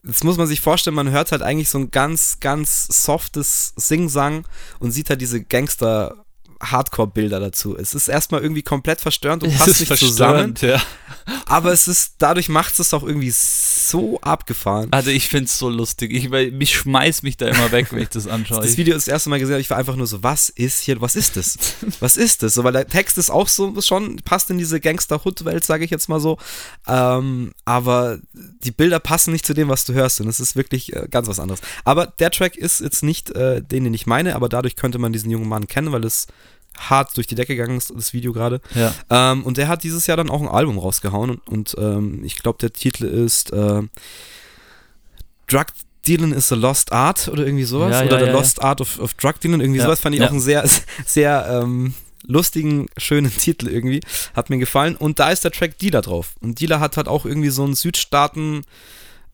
das muss man sich vorstellen, man hört halt eigentlich so ein ganz, ganz softes Sing-Sang und sieht halt diese Gangster- Hardcore-Bilder dazu. Es ist erstmal irgendwie komplett verstörend und Es passt ist nicht zusammen, Ja. aber es ist, dadurch macht es auch irgendwie so abgefahren. Also ich find's so lustig. Ich, weil mich schmeiß mich da immer weg, wenn ich das <laughs> anschaue. Das Video ist das erste Mal gesehen, ich war einfach nur so, was ist hier, was ist das? <laughs> Was ist das? So, weil der Text ist auch so schon, passt in diese Gangster-Hood-Welt, sage ich jetzt mal so. Ähm, aber die Bilder passen nicht zu dem, was du hörst. Und es ist wirklich äh, ganz was anderes. Aber der Track ist jetzt nicht äh, den, den ich meine, aber dadurch könnte man diesen jungen Mann kennen, weil es hart durch die Decke gegangen ist, das Video gerade. ja. Ähm, und der hat dieses Jahr dann auch ein Album rausgehauen und, und ähm, ich glaube, der Titel ist äh, Drug Dealing is a Lost Art oder irgendwie sowas. Ja, ja, oder The Lost Art of, of Drug Dealing, irgendwie sowas fand ich auch einen sehr, <laughs> sehr ähm, lustigen, schönen Titel irgendwie. Hat mir gefallen. Und da ist der Track Dealer drauf. Und Dealer hat halt auch irgendwie so einen Südstaaten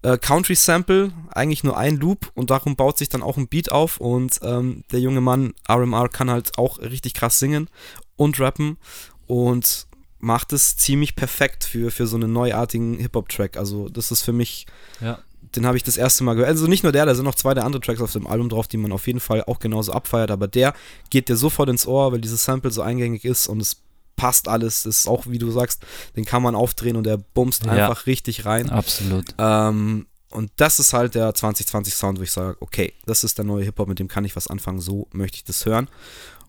äh, Country Sample, eigentlich nur ein Loop und darum baut sich dann auch ein Beat auf und ähm, der junge Mann RMR kann halt auch richtig krass singen und rappen und macht es ziemlich perfekt für, für so einen neuartigen Hip-Hop-Track. Also das ist für mich, ja. den habe ich das erste Mal gehört. Also nicht nur der, da sind noch zwei der andere Tracks auf dem Album drauf, die man auf jeden Fall auch genauso abfeiert, aber der geht dir sofort ins Ohr, weil dieses Sample so eingängig ist und es passt alles. Das ist auch, wie du sagst, den kann man aufdrehen und der bumst Ja. einfach richtig rein. Absolut. Ähm, und das ist halt der 2020 Sound, wo ich sage, okay, das ist der neue Hip-Hop, mit dem kann ich was anfangen, so möchte ich das hören.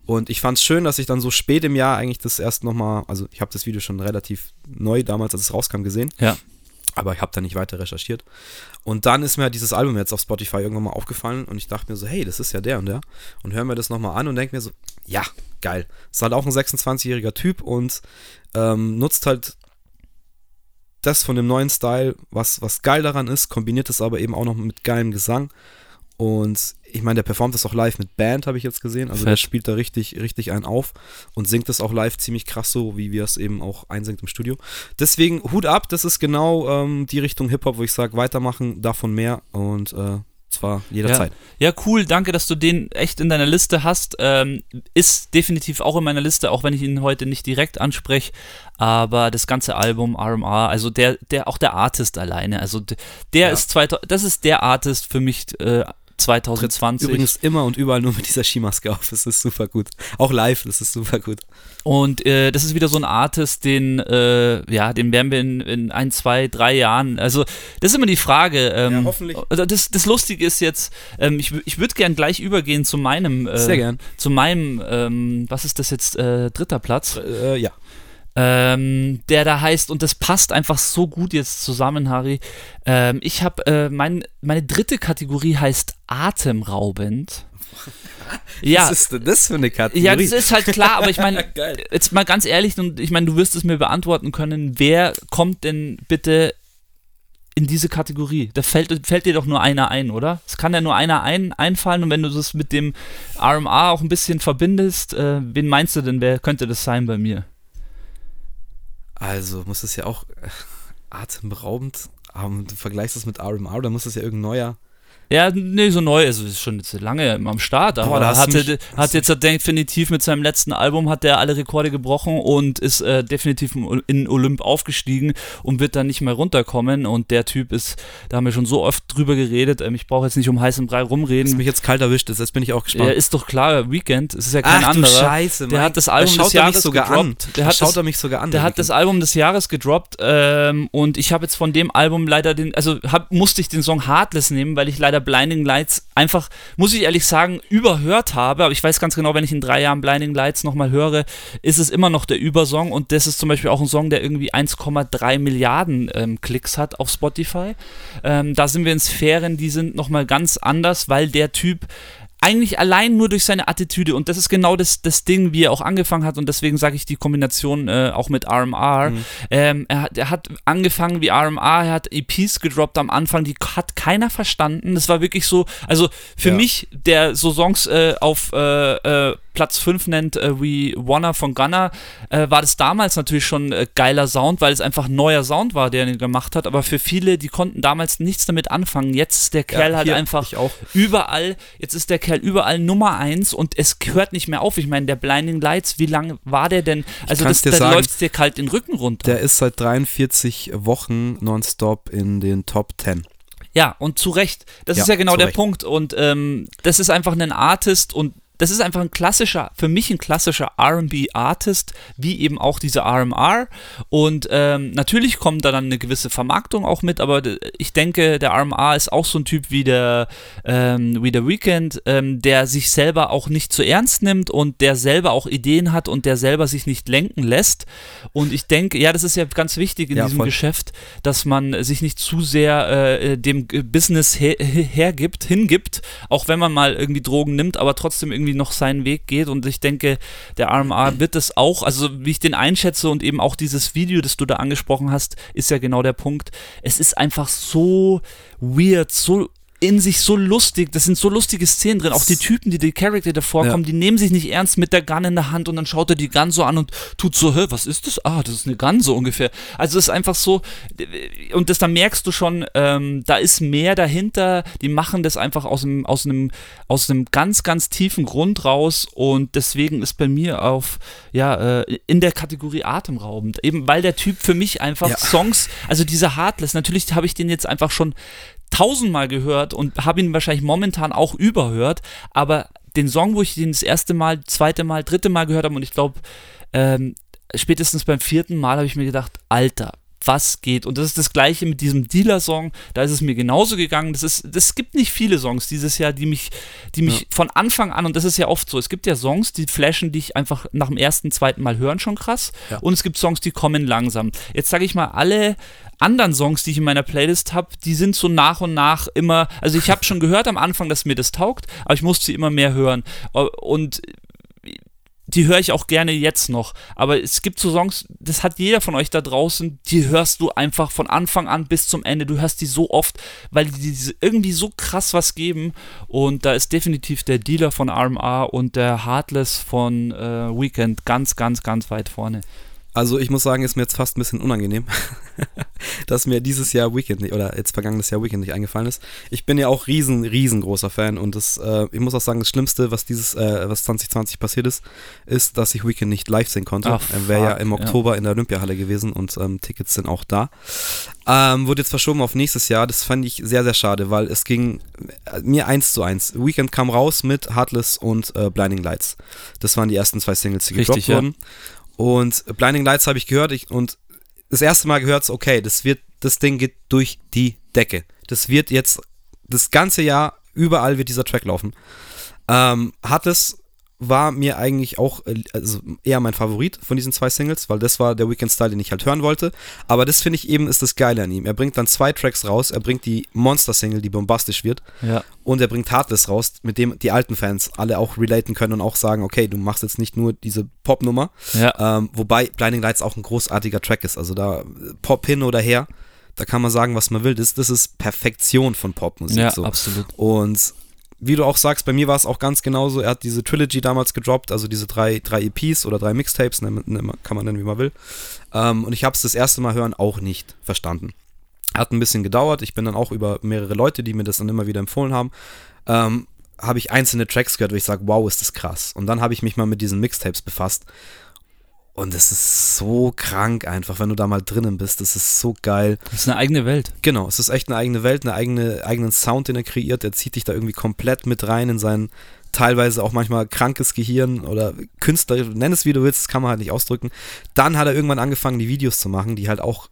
Und ich fand es schön, dass ich dann so spät im Jahr eigentlich das erst nochmal, also ich habe das Video schon relativ neu damals, als es rauskam, gesehen, Ja. aber ich habe da nicht weiter recherchiert. Und dann ist mir dieses Album jetzt auf Spotify irgendwann mal aufgefallen und ich dachte mir so, hey, das ist ja der und der. Und höre mir das nochmal an und denke mir so, ja, geil. Ist halt auch ein 26-jähriger Typ und ähm, nutzt halt das von dem neuen Style, was, was geil daran ist, kombiniert es aber eben auch noch mit geilem Gesang. Und ich meine, der performt das auch live mit Band, habe ich jetzt gesehen. Also der Fett. spielt da richtig, richtig einen auf und singt das auch live ziemlich krass so, wie wir es eben auch einsingt im Studio. Deswegen Hut ab, das ist genau ähm, die Richtung Hip-Hop, wo ich sage, weitermachen, davon mehr und äh, zwar jederzeit. Ja, cool, danke, dass du den echt in deiner Liste hast. Ähm, ist definitiv auch in meiner Liste, auch wenn ich ihn heute nicht direkt anspreche. Aber das ganze Album RMR, also der, der, auch der Artist alleine, also der Ja. ist 2000, das ist der Artist für mich äh, 2020. übrigens immer und überall nur mit dieser Skimaske auf. Das ist super gut. Auch live, das ist super gut. Und äh, das ist wieder so ein Artist, den, äh, ja, den werden wir in, in ein, zwei, drei Jahren. Also, das ist immer die Frage. Ähm, Ja, hoffentlich. also Das, das Lustige ist jetzt, ähm, ich, ich würde gern gleich übergehen zu meinem, äh, Sehr gern. zu meinem, ähm, was ist das jetzt, äh, dritter Platz, Äh, ja. Ähm, der da heißt, und das passt einfach so gut jetzt zusammen, Harry. Ähm, ich habe, äh, mein, meine dritte Kategorie heißt atemraubend. <laughs> Ja, Was ist denn das für eine Kategorie? ja, das ist halt klar, aber ich meine, <laughs> jetzt mal ganz ehrlich, und ich meine, du wirst es mir beantworten können, wer kommt denn bitte in diese Kategorie? Da fällt, fällt dir doch nur einer ein, oder? Es kann ja nur einer ein, einfallen und wenn du das mit dem RMA auch ein bisschen verbindest, äh, wen meinst du denn, wer könnte das sein bei mir? Also muss es ja auch <laughs> atemberaubend, aber du vergleichst das mit RMR, da muss es ja irgendein neuer. Ja, nee, so neu, also ist schon jetzt lange am Start, aber Boah, hatte, mich- hat jetzt definitiv mit seinem letzten Album hat er alle Rekorde gebrochen und ist äh, definitiv in Olymp aufgestiegen und wird dann nicht mehr runterkommen und der Typ ist, da haben wir schon so oft drüber geredet, ähm, ich brauche jetzt nicht um heißen Brei rumreden. mich jetzt kalt erwischt ist, jetzt bin ich auch Er gespannt. ist doch klar, Weekend, es ist ja kein Ach anderer. du Scheiße, der hat das da Album des Jahres sogar gedroppt. an. Der hat schaut das, er mich sogar an. der hat das Album des Jahres gedroppt ähm, und ich habe jetzt von dem Album leider den, also hab, musste ich den Song Heartless nehmen, weil ich leider Blinding Lights einfach, muss ich ehrlich sagen, überhört habe. Aber ich weiß ganz genau, wenn ich in drei Jahren Blinding Lights nochmal höre, ist es immer noch der Übersong und das ist zum Beispiel auch ein Song, der irgendwie 1,3 Milliarden ähm, Klicks hat auf Spotify. Ähm, da sind wir in Sphären, die sind nochmal ganz anders, weil der Typ eigentlich allein nur durch seine Attitüde und das ist genau das, das Ding, wie er auch angefangen hat und deswegen sage ich die Kombination äh, auch mit RMR. Mhm. Ähm, er, hat, er hat angefangen wie RMR, er hat EPs gedroppt am Anfang, die hat keiner verstanden. Das war wirklich so, also für Ja. mich, der so Songs äh, auf äh, äh, Platz 5 nennt, äh, wie Wanna von Gunner, äh, war das damals natürlich schon äh, geiler Sound, weil es einfach neuer Sound war, der er gemacht hat. Aber für viele, die konnten damals nichts damit anfangen. Jetzt ist der Kerl halt hier, einfach überall, jetzt ist der Kerl überall Nummer eins und es hört nicht mehr auf. Ich meine, der Blinding Lights, wie lange war der denn? Also das, dir da läuft dir kalt den Rücken runter. Der ist seit 43 Wochen nonstop in den Top 10. ja, und zu Recht. Das Ja, ist ja genau der Recht. Punkt. Und ähm, das ist einfach ein Artist und das ist einfach ein klassischer, für mich ein klassischer RB-Artist, wie eben auch dieser RMR. Und ähm, natürlich kommt da dann eine gewisse Vermarktung auch mit, aber ich denke, der RMR ist auch so ein Typ wie der, ähm, wie der Weekend, ähm, der sich selber auch nicht zu ernst nimmt und der selber auch Ideen hat und der selber sich nicht lenken lässt. Und ich denke, ja, das ist ja ganz wichtig in Ja, diesem voll. Geschäft, dass man sich nicht zu sehr äh, dem G- Business her hergibt, hingibt, auch wenn man mal irgendwie Drogen nimmt, aber trotzdem irgendwie noch seinen Weg geht. Und ich denke, der RMA wird es auch, also wie ich den einschätze und eben auch dieses Video, das du da angesprochen hast, ist ja genau der Punkt. Es ist einfach so weird, so in sich so lustig, das sind so lustige Szenen drin, auch die Typen, die die Charakter da vorkommen, die nehmen sich nicht ernst mit der Gun in der Hand und dann schaut er die Gun so an und tut so, hä, was ist das? Ah, das ist eine Gun so ungefähr. Also es ist einfach so, und das da merkst du schon, ähm, da ist mehr dahinter, die machen das einfach aus einem, aus einem, aus einem ganz, ganz tiefen Grund raus und deswegen ist bei mir auf, ja, äh, in der Kategorie atemraubend, eben weil der Typ für mich einfach Ja. Songs, also dieser Heartless, natürlich habe ich den jetzt einfach schon tausendmal gehört und habe ihn wahrscheinlich momentan auch überhört, aber den Song, wo ich den das erste Mal, zweite Mal, dritte Mal gehört habe und ich glaube, ähm, spätestens beim vierten Mal habe ich mir gedacht, Alter, was geht. Und das ist das gleiche mit diesem Dealer-Song. Da ist es mir genauso gegangen. Das ist, das gibt nicht viele Songs dieses Jahr, die mich, die mich ja. von Anfang an, und das ist ja oft so, es gibt ja Songs, die flashen dich einfach nach dem ersten, zweiten Mal hören schon krass. Ja. Und es gibt Songs, die kommen langsam. Jetzt sage ich mal, alle anderen Songs, die ich in meiner Playlist habe, die sind so nach und nach immer, also ich habe <laughs> schon gehört am Anfang, dass mir das taugt, aber ich musste immer mehr hören. Und die höre ich auch gerne jetzt noch. Aber es gibt so Songs, das hat jeder von euch da draußen, die hörst du einfach von Anfang an bis zum Ende. Du hörst die so oft, weil die irgendwie so krass was geben. Und da ist definitiv der Dealer von RMA und der Heartless von äh, Weekend ganz, ganz, ganz weit vorne. Also ich muss sagen, ist mir jetzt fast ein bisschen unangenehm, <laughs> dass mir dieses Jahr Weekend nicht, oder jetzt vergangenes Jahr Weekend nicht eingefallen ist. Ich bin ja auch riesen, riesengroßer Fan und das, äh, ich muss auch sagen, das Schlimmste, was dieses, äh, was 2020 passiert ist, ist, dass ich Weekend nicht live sehen konnte. Er wäre ja im Oktober ja. in der Olympiahalle gewesen und ähm, Tickets sind auch da. Ähm, wurde jetzt verschoben auf nächstes Jahr. Das fand ich sehr, sehr schade, weil es ging äh, mir eins zu eins. Weekend kam raus mit Heartless und äh, Blinding Lights. Das waren die ersten zwei Singles, die gedroppt wurden. Ja. Und Blinding Lights habe ich gehört ich, und das erste Mal gehört, okay, das wird, das Ding geht durch die Decke. Das wird jetzt das ganze Jahr überall wird dieser Track laufen. Ähm, hat es war mir eigentlich auch äh, also eher mein Favorit von diesen zwei Singles, weil das war der Weekend Style, den ich halt hören wollte. Aber das finde ich eben ist das Geile an ihm. Er bringt dann zwei Tracks raus. Er bringt die Monster Single, die bombastisch wird. Ja. Und er bringt Heartless raus, mit dem die alten Fans alle auch relaten können und auch sagen, okay, du machst jetzt nicht nur diese Pop-Nummer. Ja. Ähm, wobei Blinding Lights auch ein großartiger Track ist. Also da Pop hin oder her, da kann man sagen, was man will. Das, das ist Perfektion von Popmusik. Ja, so. absolut. Und wie du auch sagst, bei mir war es auch ganz genauso. Er hat diese Trilogy damals gedroppt, also diese drei, drei EPs oder drei Mixtapes, ne, ne, kann man nennen, wie man will. Ähm, und ich habe es das erste Mal hören auch nicht verstanden. Hat ein bisschen gedauert. Ich bin dann auch über mehrere Leute, die mir das dann immer wieder empfohlen haben, ähm, habe ich einzelne Tracks gehört, wo ich sage, wow, ist das krass. Und dann habe ich mich mal mit diesen Mixtapes befasst und es ist so krank einfach, wenn du da mal drinnen bist. Das ist so geil. Das ist eine eigene Welt. Genau, es ist echt eine eigene Welt, einen eigene, eigenen Sound, den er kreiert. Er zieht dich da irgendwie komplett mit rein in sein teilweise auch manchmal krankes Gehirn oder Künstler, nenn es wie du willst, das kann man halt nicht ausdrücken. Dann hat er irgendwann angefangen, die Videos zu machen, die halt auch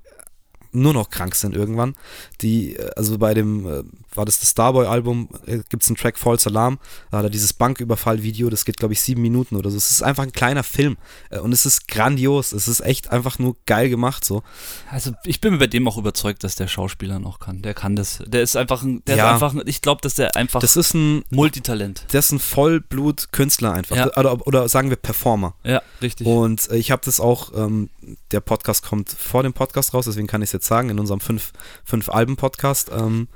nur noch krank sind irgendwann. Die, äh, also bei dem, äh, war das das Starboy-Album, äh, gibt es einen Track False Alarm, da hat er dieses Banküberfall-Video, das geht glaube ich sieben Minuten oder so. Es ist einfach ein kleiner Film und es ist grandios, es ist echt einfach nur geil gemacht so. Also ich bin mir bei dem auch überzeugt, dass der Schauspieler noch kann. Der kann das. Der ist einfach ein, der ja. ist einfach, ich glaube, dass der einfach das ist ein Multitalent. Der ist ein Vollblut-Künstler einfach. Ja. Oder, oder, sagen wir Performer. Ja, richtig. Und ich habe das auch, ähm, der Podcast kommt vor dem Podcast raus, deswegen kann ich es jetzt sagen, in unserem fünf, fünf Alben-Podcast ähm,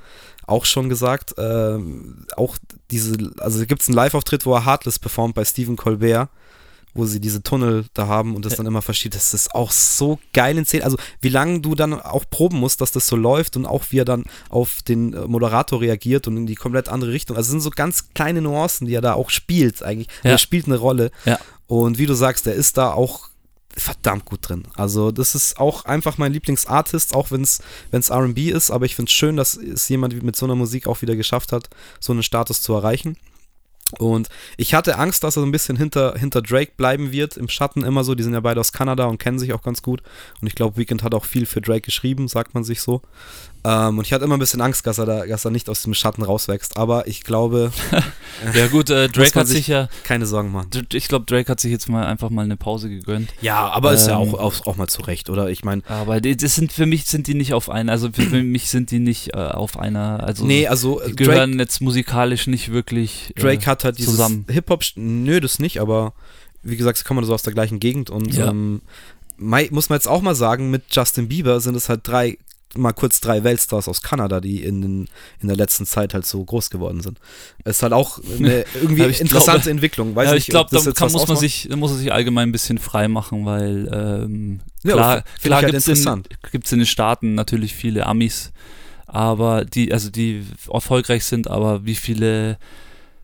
auch schon gesagt. Äh, auch diese, also gibt es einen Live-Auftritt, wo er Heartless performt bei Stephen Colbert wo sie diese Tunnel da haben und das dann immer verschiebt. Das ist auch so geil in Szene. Also wie lange du dann auch proben musst, dass das so läuft und auch wie er dann auf den äh, Moderator reagiert und in die komplett andere Richtung. Also es sind so ganz kleine Nuancen, die er da auch spielt eigentlich. Ja. Er spielt eine Rolle. Ja. Und wie du sagst, er ist da auch verdammt gut drin. Also das ist auch einfach mein Lieblingsartist, auch wenn es RB ist, aber ich finde es schön, dass es jemand mit so einer Musik auch wieder geschafft hat, so einen Status zu erreichen. Und ich hatte Angst, dass er so ein bisschen hinter, hinter Drake bleiben wird, im Schatten immer so. Die sind ja beide aus Kanada und kennen sich auch ganz gut. Und ich glaube, Weekend hat auch viel für Drake geschrieben, sagt man sich so. Ähm, und ich hatte immer ein bisschen Angst, dass er, da, dass er nicht aus dem Schatten rauswächst. Aber ich glaube. <laughs> ja, gut, äh, <laughs> Drake hat sich ja. Keine Sorgen machen. Ich glaube, Drake hat sich jetzt mal einfach mal eine Pause gegönnt. Ja, aber ähm, ist ja auch, auch, auch mal zurecht, oder? Ich meine. Aber die, das sind für mich sind die nicht auf einer. Also für <clears throat> mich sind die nicht äh, auf einer. Also nee, also. Die gehören Drake, jetzt musikalisch nicht wirklich. Äh, Drake hat halt dieses zusammen. Hip-Hop. Nö, das nicht, aber wie gesagt, kommen so aus der gleichen Gegend und. Ja. Ähm, muss man jetzt auch mal sagen, mit Justin Bieber sind es halt drei mal kurz drei Weltstars aus Kanada, die in, den, in der letzten Zeit halt so groß geworden sind. Es ist halt auch eine <laughs> irgendwie interessante glaube, Entwicklung. Weiß ja, nicht, ich glaube, da kann, muss, man sich, muss man sich allgemein ein bisschen frei machen, weil ähm, ja, klar, klar halt gibt es in, in den Staaten natürlich viele Amis, aber die, also die erfolgreich sind, aber wie viele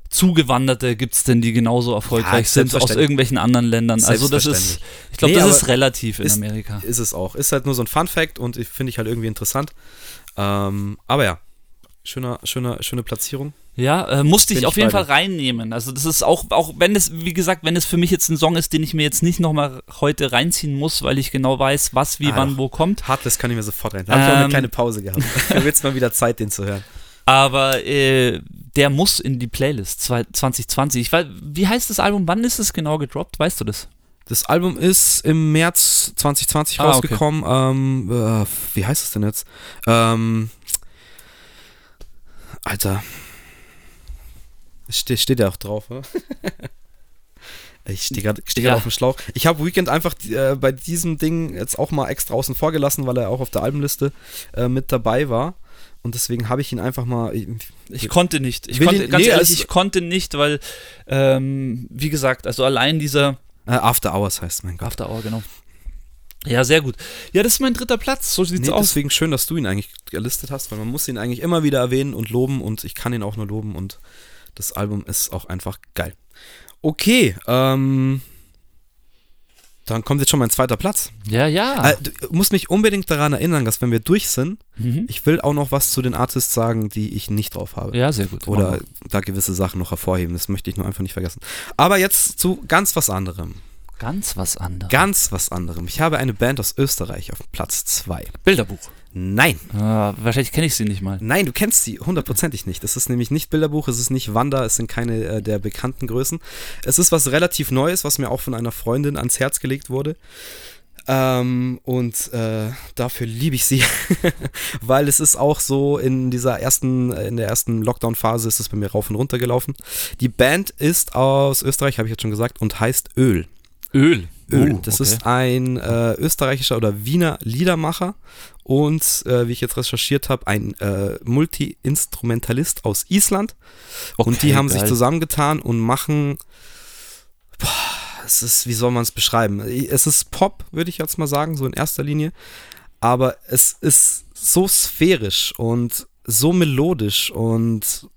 Zugewanderte gibt es denn, die genauso erfolgreich ja, sind aus irgendwelchen anderen Ländern? Also das ist, ich glaube, nee, das ist relativ in ist, Amerika. Ist es auch. Ist halt nur so ein Fun Fact und finde ich halt irgendwie interessant. Ähm, aber ja, Schöner, schöner, schöne Platzierung. Ja, äh, musste ich Bin auf ich jeden bei Fall reinnehmen. Also das ist auch, auch wenn es, wie gesagt, wenn es für mich jetzt ein Song ist, den ich mir jetzt nicht nochmal heute reinziehen muss, weil ich genau weiß, was, wie, Ah, wann, wo kommt. Heartless kann ich mir sofort rein. Da habe ich auch eine Ähm. kleine Pause gehabt. Da wird's mal wieder Zeit, den zu hören. Aber äh, der muss in die Playlist zwei- 2020. Ich weiß, wie heißt das Album? Wann ist es genau gedroppt? Weißt du das? Das Album ist im März 2020 Ah, okay. rausgekommen. Ähm, äh, wie heißt es denn jetzt? Ähm, Alter. Ste steht ja auch drauf, ne? <laughs> Ich stehe gerade steh Ja. auf dem Schlauch. Ich habe Weekend einfach äh, bei diesem Ding jetzt auch mal extra außen vor gelassen, weil er auch auf der Albenliste äh, mit dabei war. Und deswegen habe ich ihn einfach mal. Ich, Ich konnte nicht. Ich konnte, ihn- ganz nee, ehrlich, ich konnte nicht, weil, ähm, wie gesagt, also allein dieser äh, After Hours heißt mein Gott. After Hour, genau. Ja, sehr gut. Ja, das ist mein dritter Platz. So sieht's Nee, aus. deswegen schön, dass du ihn eigentlich gelistet hast, weil man muss ihn eigentlich immer wieder erwähnen und loben und ich kann ihn auch nur loben und das Album ist auch einfach geil. Okay, ähm, dann kommt jetzt schon mein zweiter Platz. Ja, ja. Äh, du musst mich unbedingt daran erinnern, dass wenn wir durch sind, mhm. ich will auch noch was zu den Artists sagen, die ich nicht drauf habe. Ja, sehr gut. Oder da gewisse Sachen noch hervorheben. Das möchte ich nur einfach nicht vergessen. Aber jetzt zu ganz was anderem. Ganz was anderes. Ganz was anderem. Ich habe eine Band aus Österreich auf Platz 2. Bilderbuch. Nein. Ah, wahrscheinlich kenne ich sie nicht mal. Nein, du kennst sie hundertprozentig nicht. Es ist nämlich nicht Bilderbuch, es ist nicht Wanda, es sind keine äh, der bekannten Größen. Es ist was relativ Neues, was mir auch von einer Freundin ans Herz gelegt wurde. Ähm, und äh, dafür liebe ich sie, <laughs> weil es ist auch so in dieser ersten, in der ersten Lockdown-Phase ist es bei mir rauf und runter gelaufen. Die Band ist aus Österreich, habe ich jetzt schon gesagt, und heißt Öl. Öl. Öl. Das okay. ist ein äh, österreichischer oder Wiener Liedermacher und, äh, wie ich jetzt recherchiert habe, ein äh, Multi-Instrumentalist aus Island. und die Okay, haben sich geil. zusammengetan und machen. Boah, es ist, wie soll man es beschreiben? Es ist Pop, würde ich jetzt mal sagen, so in erster Linie. Aber es ist so sphärisch und so melodisch und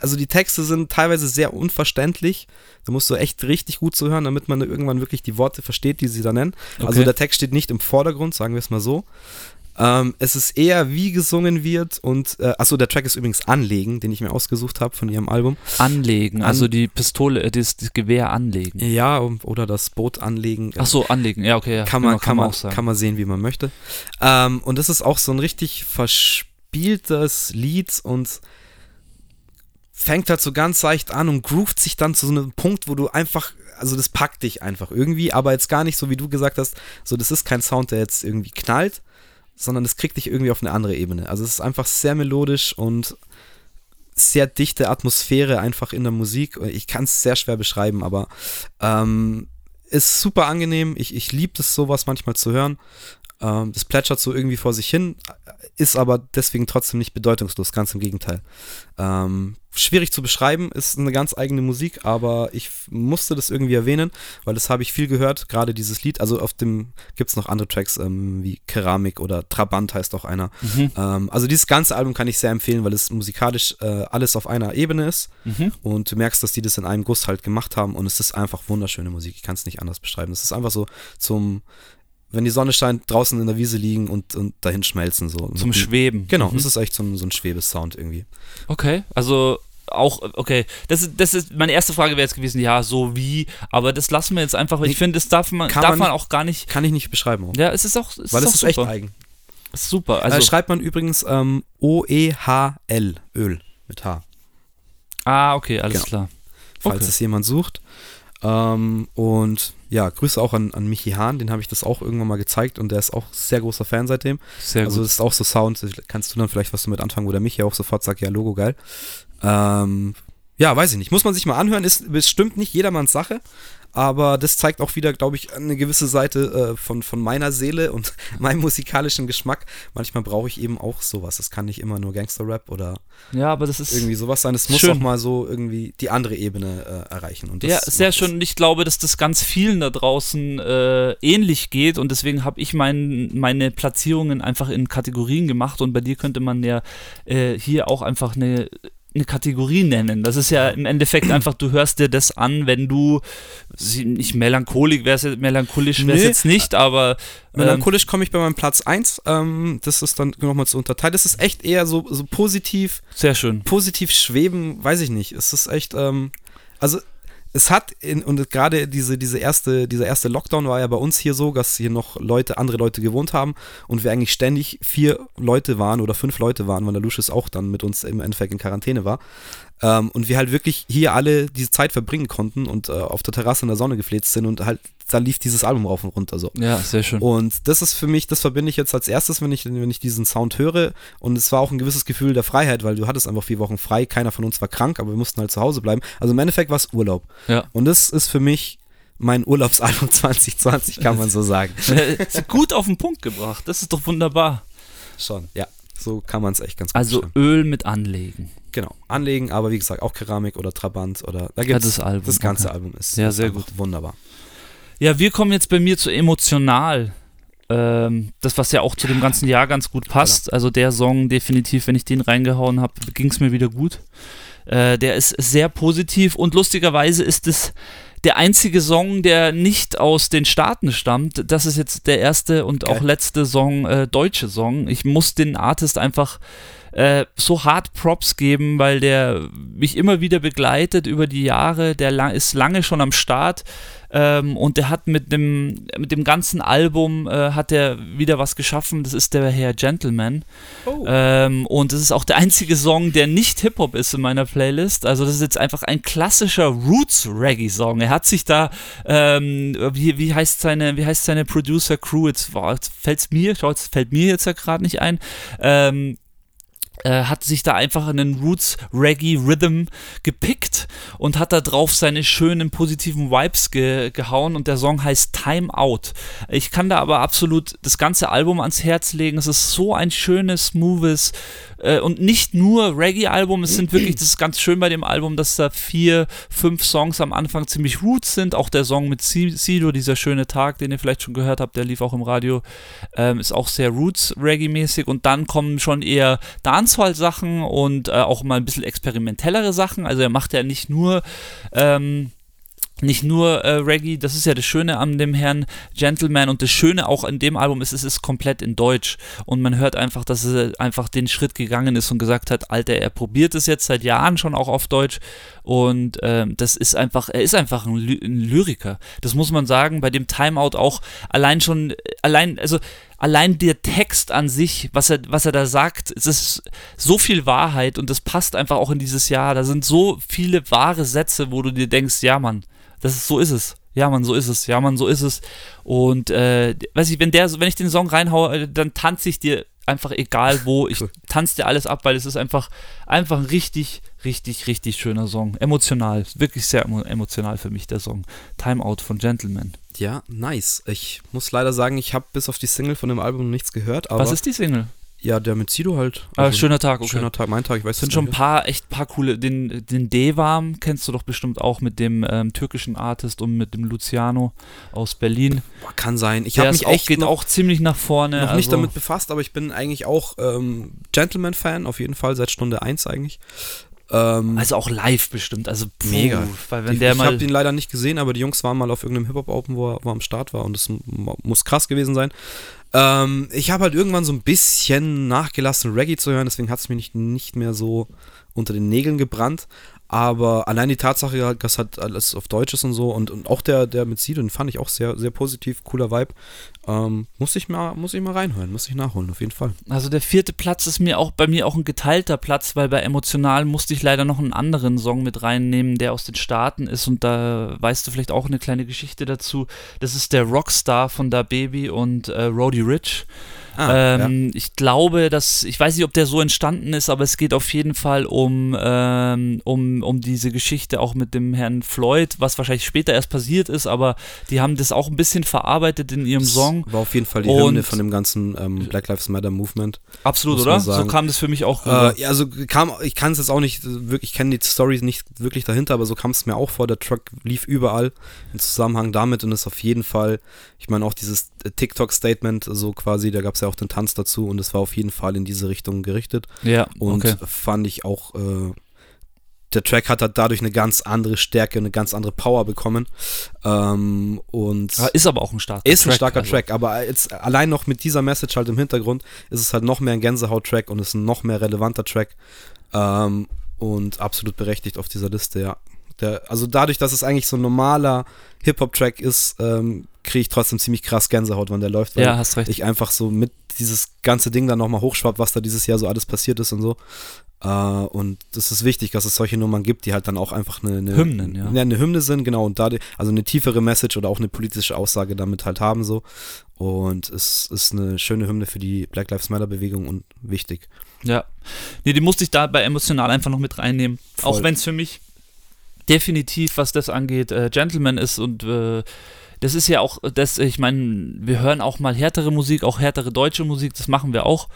also die Texte sind teilweise sehr unverständlich. Da musst du echt richtig gut zuhören, damit man irgendwann wirklich die Worte versteht, die sie da nennen. Also Okay. der Text steht nicht im Vordergrund, sagen wir es mal so. Ähm, es ist eher, wie gesungen wird und, äh, achso, der Track ist übrigens Anlegen, den ich mir ausgesucht habe von ihrem Album. Anlegen, also An- die Pistole, äh, das, das Gewehr anlegen. Ja, oder das Boot anlegen. Ach so, anlegen, ja, okay. Ja. kann man, Genau, kann, man, auch sagen. kann man sehen, wie man möchte. Ähm, und das ist auch so ein richtig verspieltes Lied und fängt halt so ganz leicht an und groovt sich dann zu so einem Punkt, wo du einfach, also das packt dich einfach irgendwie, aber jetzt gar nicht so, wie du gesagt hast, so das ist kein Sound, der jetzt irgendwie knallt, sondern das kriegt dich irgendwie auf eine andere Ebene. Also es ist einfach sehr melodisch und sehr dichte Atmosphäre einfach in der Musik. Ich kann es sehr schwer beschreiben, aber ähm, ist super angenehm. Ich, ich liebe es, sowas manchmal zu hören. Ähm, das plätschert so irgendwie vor sich hin, ist aber deswegen trotzdem nicht bedeutungslos, ganz im Gegenteil. Ähm, schwierig zu beschreiben, ist eine ganz eigene Musik, aber ich musste das irgendwie erwähnen, weil das habe ich viel gehört, gerade dieses Lied. Also auf dem gibt es noch andere Tracks ähm, wie Keramik oder Trabant heißt auch einer. Mhm. Ähm, also dieses ganze Album kann ich sehr empfehlen, weil es musikalisch äh, alles auf einer Ebene ist Mhm. und du merkst, dass die das in einem Guss halt gemacht haben und es ist einfach wunderschöne Musik. Ich kann es nicht anders beschreiben. Es ist einfach so zum, wenn die Sonne scheint, draußen in der Wiese liegen und, und dahin schmelzen. So. Zum Mit- Schweben. Genau, Mhm. es ist echt so ein, so ein Schwebesound irgendwie. Okay, also auch, okay, das ist, das ist, meine erste Frage wäre jetzt gewesen, ja, so wie, aber das lassen wir jetzt einfach, weil ich finde, das darf man, darf man man auch gar nicht, Kann ich nicht beschreiben. Auch. ja, es ist auch, es weil ist es ist super. echt eigen. Ist super, Also also, schreibt man übrigens ähm, O-E-H-L, Öl mit H, ah, okay, alles Genau. klar. falls Okay. es jemand sucht. Ähm, und ja, Grüße auch an, an Michi Hahn, den habe ich das auch irgendwann mal gezeigt und der ist auch sehr großer Fan seitdem. Sehr also gut. das ist auch so Sound, kannst du dann vielleicht was damit anfangen, wo der Michi auch sofort sagt, ja, Logo geil. Ähm, ja, weiß ich nicht. Muss man sich mal anhören, ist bestimmt nicht jedermanns Sache, aber das zeigt auch wieder, glaube ich, eine gewisse Seite äh, von, von meiner Seele und <laughs> meinem musikalischen Geschmack. Manchmal brauche ich eben auch sowas. Es kann nicht immer nur Gangster-Rap oder Ja, aber das ist irgendwie sowas sein. Es muss Schön. auch mal so irgendwie die andere Ebene äh, erreichen. Und das Ja, sehr schön. Und ich glaube, dass das ganz vielen da draußen äh, ähnlich geht. Und deswegen habe ich mein, meine Platzierungen einfach in Kategorien gemacht. Und bei dir könnte man ja äh, hier auch einfach eine eine Kategorie nennen. Das ist ja im Endeffekt <clears throat> einfach, du hörst dir das an, wenn du nicht melancholisch wär's, melancholisch wär's Nee. jetzt nicht, aber ähm, Melancholisch komme ich bei meinem Platz 1. Ähm, das ist dann nochmal zu unterteilen. Das ist echt eher so, so positiv, sehr schön. positiv schweben, weiß ich nicht. Es ist echt, ähm, also es hat in, und gerade diese, diese erste, dieser erste Lockdown war ja bei uns hier so, dass hier noch Leute, andere Leute gewohnt haben und wir eigentlich ständig vier Leute waren oder fünf Leute waren, weil der Lucius auch dann mit uns im Endeffekt in Quarantäne war. Ähm, und wir halt wirklich hier alle diese Zeit verbringen konnten und äh, auf der Terrasse in der Sonne gefläzt sind und halt, da lief dieses Album rauf und runter so. Ja, sehr schön. Und das ist für mich, das verbinde ich jetzt als erstes, wenn ich, wenn ich diesen Sound höre. Und es war auch ein gewisses Gefühl der Freiheit, weil du hattest einfach vier Wochen frei, keiner von uns war krank, aber wir mussten halt zu Hause bleiben. Also im Endeffekt war es Urlaub. Ja. Und das ist für mich mein Urlaubsalbum <laughs> 2020, kann man so sagen. <laughs> Ist gut auf den Punkt gebracht. Das ist doch wunderbar. Schon, ja. So kann man es echt ganz gut Also beschreiben. Öl mit Anlegen. Genau. Anlegen, aber wie gesagt, auch Keramik oder Trabant oder da Ja, gibt's, das Album, das ganze okay. Album ist, Ja, sehr einfach wunderbar. Ja, wir kommen jetzt bei mir zu emotional. Ähm, das, was ja auch zu dem ganzen Jahr ganz gut passt. Also der Song, definitiv, wenn ich den reingehauen habe, ging es mir wieder gut. Äh, der ist sehr positiv und lustigerweise ist es der einzige Song, der nicht aus den Staaten stammt. Das ist jetzt der erste und Geil. auch letzte Song, äh, deutsche Song. Ich muss den Artist einfach äh, so hart Props geben, weil der mich immer wieder begleitet über die Jahre. Der lang, ist lange schon am Start ähm, und der hat mit dem, mit dem ganzen Album äh, hat er wieder was geschaffen. Das ist der Herr Gentleman. Oh. Ähm, und das ist auch der einzige Song, der nicht Hip-Hop ist in meiner Playlist. Also das ist jetzt einfach ein klassischer Roots-Reggae-Song. Er hat sich da, ähm, wie, wie heißt seine, wie heißt seine Producer-Crew? Jetzt, boah, jetzt fällt's mir, schau, jetzt fällt mir jetzt ja gerade nicht ein. Ähm, äh, hat sich da einfach einen Roots Reggae Rhythm gepickt und hat da drauf seine schönen positiven Vibes ge gehauen und der Song heißt Time Out. Ich kann da aber absolut das ganze Album ans Herz legen. Es ist so ein schönes, smoothes äh, und nicht nur Reggae-Album. Es sind wirklich, <clears throat> das ist ganz schön bei dem Album, dass da vier, fünf Songs am Anfang ziemlich Roots sind. Auch der Song mit Si- Sido, dieser schöne Tag, den ihr vielleicht schon gehört habt, der lief auch im Radio, ähm, ist auch sehr Roots-Reggae-mäßig und dann kommen schon eher Dancehall-Sachen und äh, auch mal ein bisschen experimentellere Sachen. Also er macht ja nicht nur ähm, nicht nur äh, Reggae, das ist ja das Schöne an dem Herrn Gentleman und das Schöne auch in dem Album ist, es ist komplett in Deutsch und man hört einfach, dass er einfach den Schritt gegangen ist und gesagt hat, Alter, er probiert es jetzt seit Jahren schon auch auf Deutsch und ähm, das ist einfach, er ist einfach ein, Ly ein Lyriker. Das muss man sagen, bei dem Timeout auch allein schon, allein, also allein der Text an sich, was er, was er da sagt, es ist so viel Wahrheit und das passt einfach auch in dieses Jahr. Da sind so viele wahre Sätze, wo du dir denkst, ja Mann, das ist, so ist es. Ja, Mann, so ist es. Ja, Mann, so ist es. Und äh, weiß ich, wenn der, wenn ich den Song reinhaue, äh, dann tanze ich dir einfach egal wo. Ich <laughs> tanze dir alles ab, weil es ist einfach, einfach ein richtig, richtig, richtig schöner Song. Emotional. Wirklich sehr emo emotional für mich, der Song. Timeout von Gentleman. Ja, nice. Ich muss leider sagen, ich habe bis auf die Single von dem Album nichts gehört, aber Was ist die Single? Ja, der mit Sido halt. Ah, schöner Tag, okay. Schöner Tag, mein Tag, ich weiß Es sind schon ein paar, echt paar coole. Den, den Devam kennst du doch bestimmt auch mit dem ähm, türkischen Artist und mit dem Luciano aus Berlin. nicht. Boah, kann sein. Ich habe mich auch, echt geht auch ziemlich nach vorne. noch nicht also, damit befasst, aber ich bin eigentlich auch ähm, Gentleman-Fan, auf jeden Fall, seit Stunde 1 eigentlich. Ähm, Also auch live bestimmt. Also puh, Mega. Ich ich habe ihn leider nicht gesehen, aber die Jungs waren mal auf irgendeinem Hip-Hop-Open, wo, er- wo er am Start war und das muss krass gewesen sein. Ähm, ich habe halt irgendwann so ein bisschen nachgelassen, Reggae zu hören, deswegen hat es mir nicht, nicht mehr so unter den Nägeln gebrannt. Aber allein die Tatsache, dass halt alles auf Deutsch ist und so und, und auch der, der mit Sido, den fand ich auch sehr, sehr positiv, cooler Vibe. Ähm, muss, ich mal, muss ich mal reinhören, muss ich nachholen, auf jeden Fall. Also der vierte Platz ist mir auch bei mir auch ein geteilter Platz, weil bei Emotional musste ich leider noch einen anderen Song mit reinnehmen, der aus den Staaten ist und da weißt du vielleicht auch eine kleine Geschichte dazu. Das ist der Rockstar von Da Baby und äh, Roddy Rich. Ah, ähm, Ich glaube, dass, ich weiß nicht, ob der so entstanden ist, aber es geht auf jeden Fall um, ähm, um, um diese Geschichte auch mit dem Herrn Floyd, was wahrscheinlich später erst passiert ist, aber die haben das auch ein bisschen verarbeitet in ihrem Das Song. War auf jeden Fall die Und- Hymne von dem ganzen ähm, Black Lives Matter Movement. Absolut, oder? So kam das für mich auch rüber. Äh, ja, also kam, ich kann es jetzt auch nicht äh, wirklich, ich kenne die Story nicht wirklich dahinter, aber so kam es mir auch vor. Der Truck lief überall im Zusammenhang damit und ist auf jeden Fall, ich meine auch dieses äh, TikTok-Statement, so quasi, da gab es ja auch den Tanz dazu und es war auf jeden Fall in diese Richtung gerichtet ja, und okay. fand ich auch, äh, der Track hat halt dadurch eine ganz andere Stärke, eine ganz andere Power bekommen. Ähm, und ja, ist aber auch ein starker Track. Ist ein starker also. Track, aber jetzt allein noch mit dieser Message halt im Hintergrund ist es halt noch mehr ein Gänsehaut-Track und ist ein noch mehr relevanter Track. Ähm, und absolut berechtigt auf dieser Liste, ja. Der, also dadurch, dass es eigentlich so ein normaler Hip-Hop-Track ist, ähm, kriege ich trotzdem ziemlich krass Gänsehaut, wenn der läuft. Weil ja, hast recht. Ich einfach so mit dieses ganze Ding dann nochmal hochschwappt, was da dieses Jahr so alles passiert ist und so. Uh, und das ist wichtig, dass es solche Nummern gibt, die halt dann auch einfach eine, eine, Hymnen, ja. eine, Hymne sind, genau, und dadurch, also eine tiefere Message oder auch eine politische Aussage damit halt haben so. Und es ist eine schöne Hymne für die Black Lives Matter Bewegung und wichtig. Ja. Nee, die musste ich dabei emotional einfach noch mit reinnehmen. Voll. Auch wenn es für mich definitiv, was das angeht, äh, Gentleman ist und äh, das ist ja auch, das, ich meine, wir hören auch mal härtere Musik, auch härtere deutsche Musik, das machen wir auch.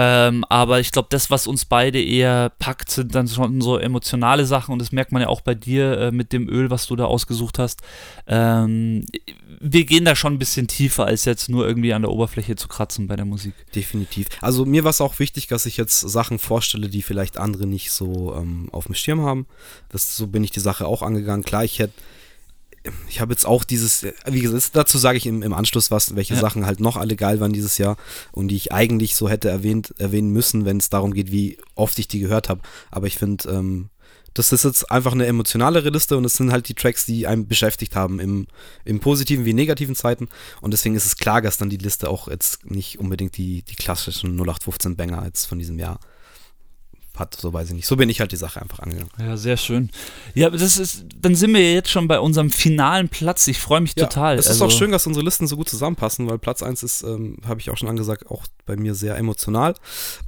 Ähm, aber ich glaube, das, was uns beide eher packt, sind dann schon so emotionale Sachen und das merkt man ja auch bei dir äh, mit dem Öl, was du da ausgesucht hast. Ähm, wir gehen da schon ein bisschen tiefer, als jetzt nur irgendwie an der Oberfläche zu kratzen bei der Musik. Definitiv. Also mir war es auch wichtig, dass ich jetzt Sachen vorstelle, die vielleicht andere nicht so ähm, auf dem Schirm haben. Das, so bin ich die Sache auch angegangen. Klar, ich hätte ich habe jetzt auch dieses, wie gesagt, dazu sage ich im, im Anschluss was, welche ja. Sachen halt noch alle geil waren dieses Jahr und die ich eigentlich so hätte erwähnt, erwähnen müssen, wenn es darum geht, wie oft ich die gehört habe. Aber ich finde, ähm, das ist jetzt einfach eine emotionalere Liste und es sind halt die Tracks, die einen beschäftigt haben im, im positiven wie negativen Zeiten. Und deswegen ist es klar, dass dann die Liste auch jetzt nicht unbedingt die, die klassischen 0815 Banger jetzt von diesem Jahr hat, so weiß ich nicht. So bin ich halt die Sache einfach angegangen. Ja, sehr schön. Ja, das ist, dann sind wir jetzt schon bei unserem finalen Platz. Ich freue mich ja, total. Es ist also, auch schön, dass unsere Listen so gut zusammenpassen, weil Platz 1 ist, ähm, habe ich auch schon angesagt, auch bei mir sehr emotional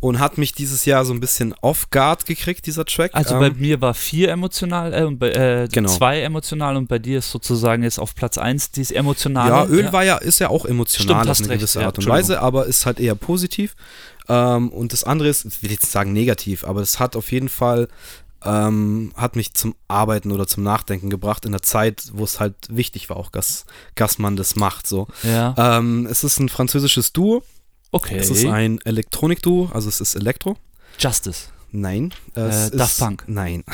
und hat mich dieses Jahr so ein bisschen off guard gekriegt, dieser Track. Also ähm, bei mir war vier emotional äh, und bei, äh, genau. zwei emotional und bei dir ist sozusagen jetzt auf Platz 1 dieses emotionale. Ja, Öl ja. war ja, ist ja auch emotional Stimmt, auf eine gewisse Art und Weise, aber ist halt eher positiv. Ähm, und das andere ist, ich will jetzt sagen negativ, aber es hat auf jeden Fall ähm, hat mich zum Arbeiten oder zum Nachdenken gebracht in der Zeit, wo es halt wichtig war, auch dass, dass man das macht. So. Ja. Ähm, es ist ein französisches Duo. Okay. Es ist ein Elektronik-Duo, also es ist Elektro. Justice. Nein. Äh, Daft Punk. Nein.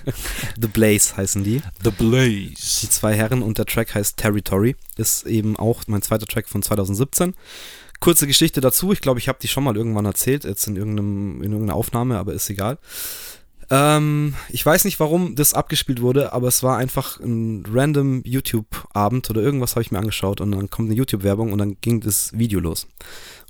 <laughs> The Blaze heißen die. The Blaze. Die zwei Herren und der Track heißt Territory. Ist eben auch mein zweiter Track von 2017. Kurze Geschichte dazu, ich glaube, ich habe die schon mal irgendwann erzählt, jetzt in, irgendeinem, in irgendeiner Aufnahme, aber ist egal. Ähm, ich weiß nicht, warum das abgespielt wurde, aber es war einfach ein random YouTube-Abend oder irgendwas habe ich mir angeschaut und dann kommt eine YouTube-Werbung und dann ging das Video los.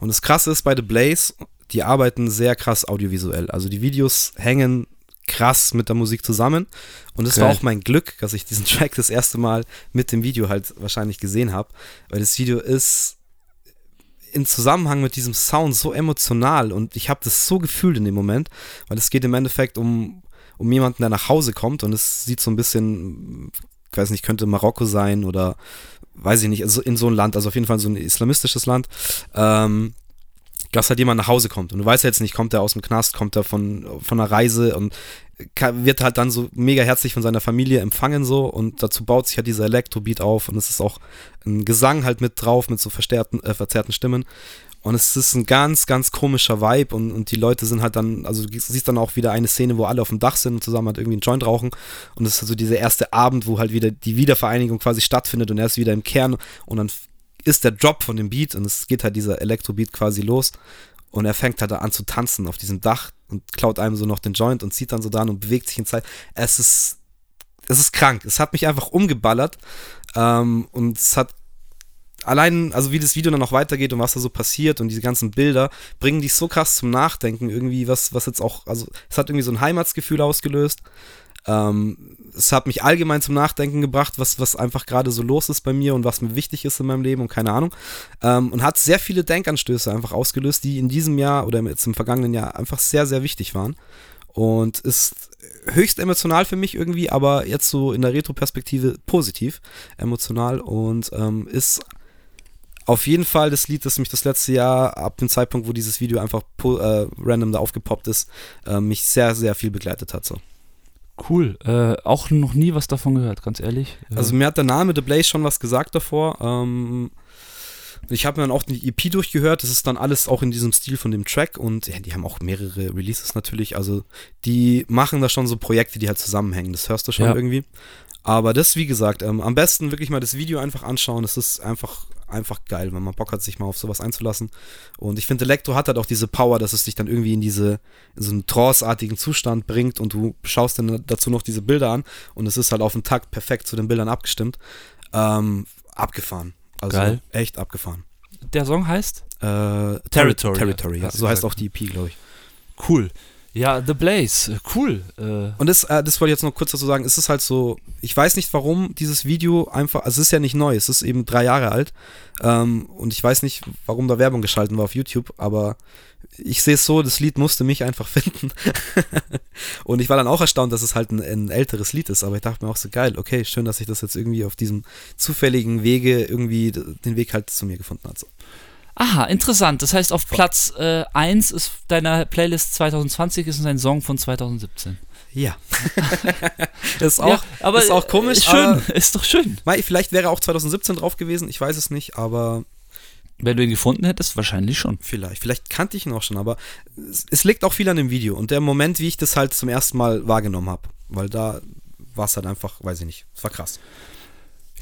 Und das Krasse ist bei The Blaze, die arbeiten sehr krass audiovisuell. Also die Videos hängen krass mit der Musik zusammen. Und es okay. war auch mein Glück, dass ich diesen <laughs> Track das erste Mal mit dem Video halt wahrscheinlich gesehen habe, weil das Video ist in Zusammenhang mit diesem Sound so emotional und ich habe das so gefühlt in dem Moment, weil es geht im Endeffekt um, um jemanden, der nach Hause kommt und es sieht so ein bisschen, ich weiß nicht, könnte Marokko sein oder weiß ich nicht, also in so ein Land, also auf jeden Fall so ein islamistisches Land, ähm, dass halt jemand nach Hause kommt. Und du weißt ja jetzt nicht, kommt er aus dem Knast, kommt er von, von einer Reise und wird halt dann so mega herzlich von seiner Familie empfangen so. Und dazu baut sich halt dieser Elektrobeat auf und es ist auch ein Gesang halt mit drauf mit so verstärkten, äh, verzerrten Stimmen. Und es ist ein ganz, ganz komischer Vibe und, und die Leute sind halt dann, also du siehst dann auch wieder eine Szene, wo alle auf dem Dach sind und zusammen halt irgendwie einen Joint rauchen. Und es ist also dieser erste Abend, wo halt wieder die Wiedervereinigung quasi stattfindet und er ist wieder im Kern und dann ist der Drop von dem Beat und es geht halt dieser Elektrobeat quasi los und er fängt halt an zu tanzen auf diesem Dach und klaut einem so noch den Joint und zieht dann so dran und bewegt sich in Zeit. Es ist, es ist krank. Es hat mich einfach umgeballert. Ähm, und es hat allein, also wie das Video dann noch weitergeht und was da so passiert und diese ganzen Bilder, bringen dich so krass zum Nachdenken. Irgendwie, was, was jetzt auch, also es hat irgendwie so ein Heimatsgefühl ausgelöst. Ähm, es hat mich allgemein zum Nachdenken gebracht, was, was einfach gerade so los ist bei mir und was mir wichtig ist in meinem Leben und keine Ahnung. Ähm, und hat sehr viele Denkanstöße einfach ausgelöst, die in diesem Jahr oder jetzt im vergangenen Jahr einfach sehr, sehr wichtig waren. Und ist höchst emotional für mich irgendwie, aber jetzt so in der Retro-Perspektive positiv emotional und ähm, ist auf jeden Fall das Lied, das mich das letzte Jahr, ab dem Zeitpunkt, wo dieses Video einfach äh, random da aufgepoppt ist, äh, mich sehr, sehr viel begleitet hat. So. Cool. Äh, auch noch nie was davon gehört, ganz ehrlich. Also mir hat der Name The Blaze schon was gesagt davor. Ähm, Ich habe mir dann auch die EP durchgehört. Das ist dann alles auch in diesem Stil von dem Track und ja, die haben auch mehrere Releases natürlich. Also die machen da schon so Projekte, die halt zusammenhängen. Das hörst du schon Ja. irgendwie. Aber das, wie gesagt, ähm, am besten wirklich mal das Video einfach anschauen. Das ist einfach, einfach geil, wenn man Bock hat, sich mal auf sowas einzulassen. Und ich finde, Elektro hat halt auch diese Power, dass es dich dann irgendwie in diese, in so einen Trance-artigen Zustand bringt und du schaust dann dazu noch diese Bilder an und es ist halt auf den Takt perfekt zu den Bildern abgestimmt. Ähm, abgefahren. Also Geil. echt abgefahren. Der Song heißt? Äh, Territory. Territory, ja. So heißt auch die EP, glaube ich. Cool. Ja, The Blaze, cool. Äh, Und das, äh, das wollte ich jetzt noch kurz dazu sagen, es ist halt so, ich weiß nicht, warum dieses Video einfach, also es ist ja nicht neu, es ist eben drei Jahre alt ähm, und ich weiß nicht, warum da Werbung geschalten war auf YouTube, aber ich sehe es so, das Lied musste mich einfach <laughs> finden. und ich war dann auch erstaunt, dass es halt ein, ein älteres Lied ist, aber ich dachte mir auch so geil, okay, schön, dass sich das jetzt irgendwie auf diesem zufälligen Wege irgendwie den Weg halt zu mir gefunden hat. So. Aha, interessant. Das heißt, auf Platz äh, 1 ist deiner Playlist 2020 ist ein Song von 2017. Ja. <laughs> ist auch, ja, ist auch komisch, Ist schön, aber- ist doch schön. Vielleicht wäre auch 2017 drauf gewesen, ich weiß es nicht, aber Wenn du ihn gefunden hättest, wahrscheinlich schon. Vielleicht. Vielleicht kannte ich ihn auch schon, aber es, es liegt auch viel an dem Video und der Moment, wie ich das halt zum ersten Mal wahrgenommen habe. Weil da war es halt einfach, weiß ich nicht, es war krass.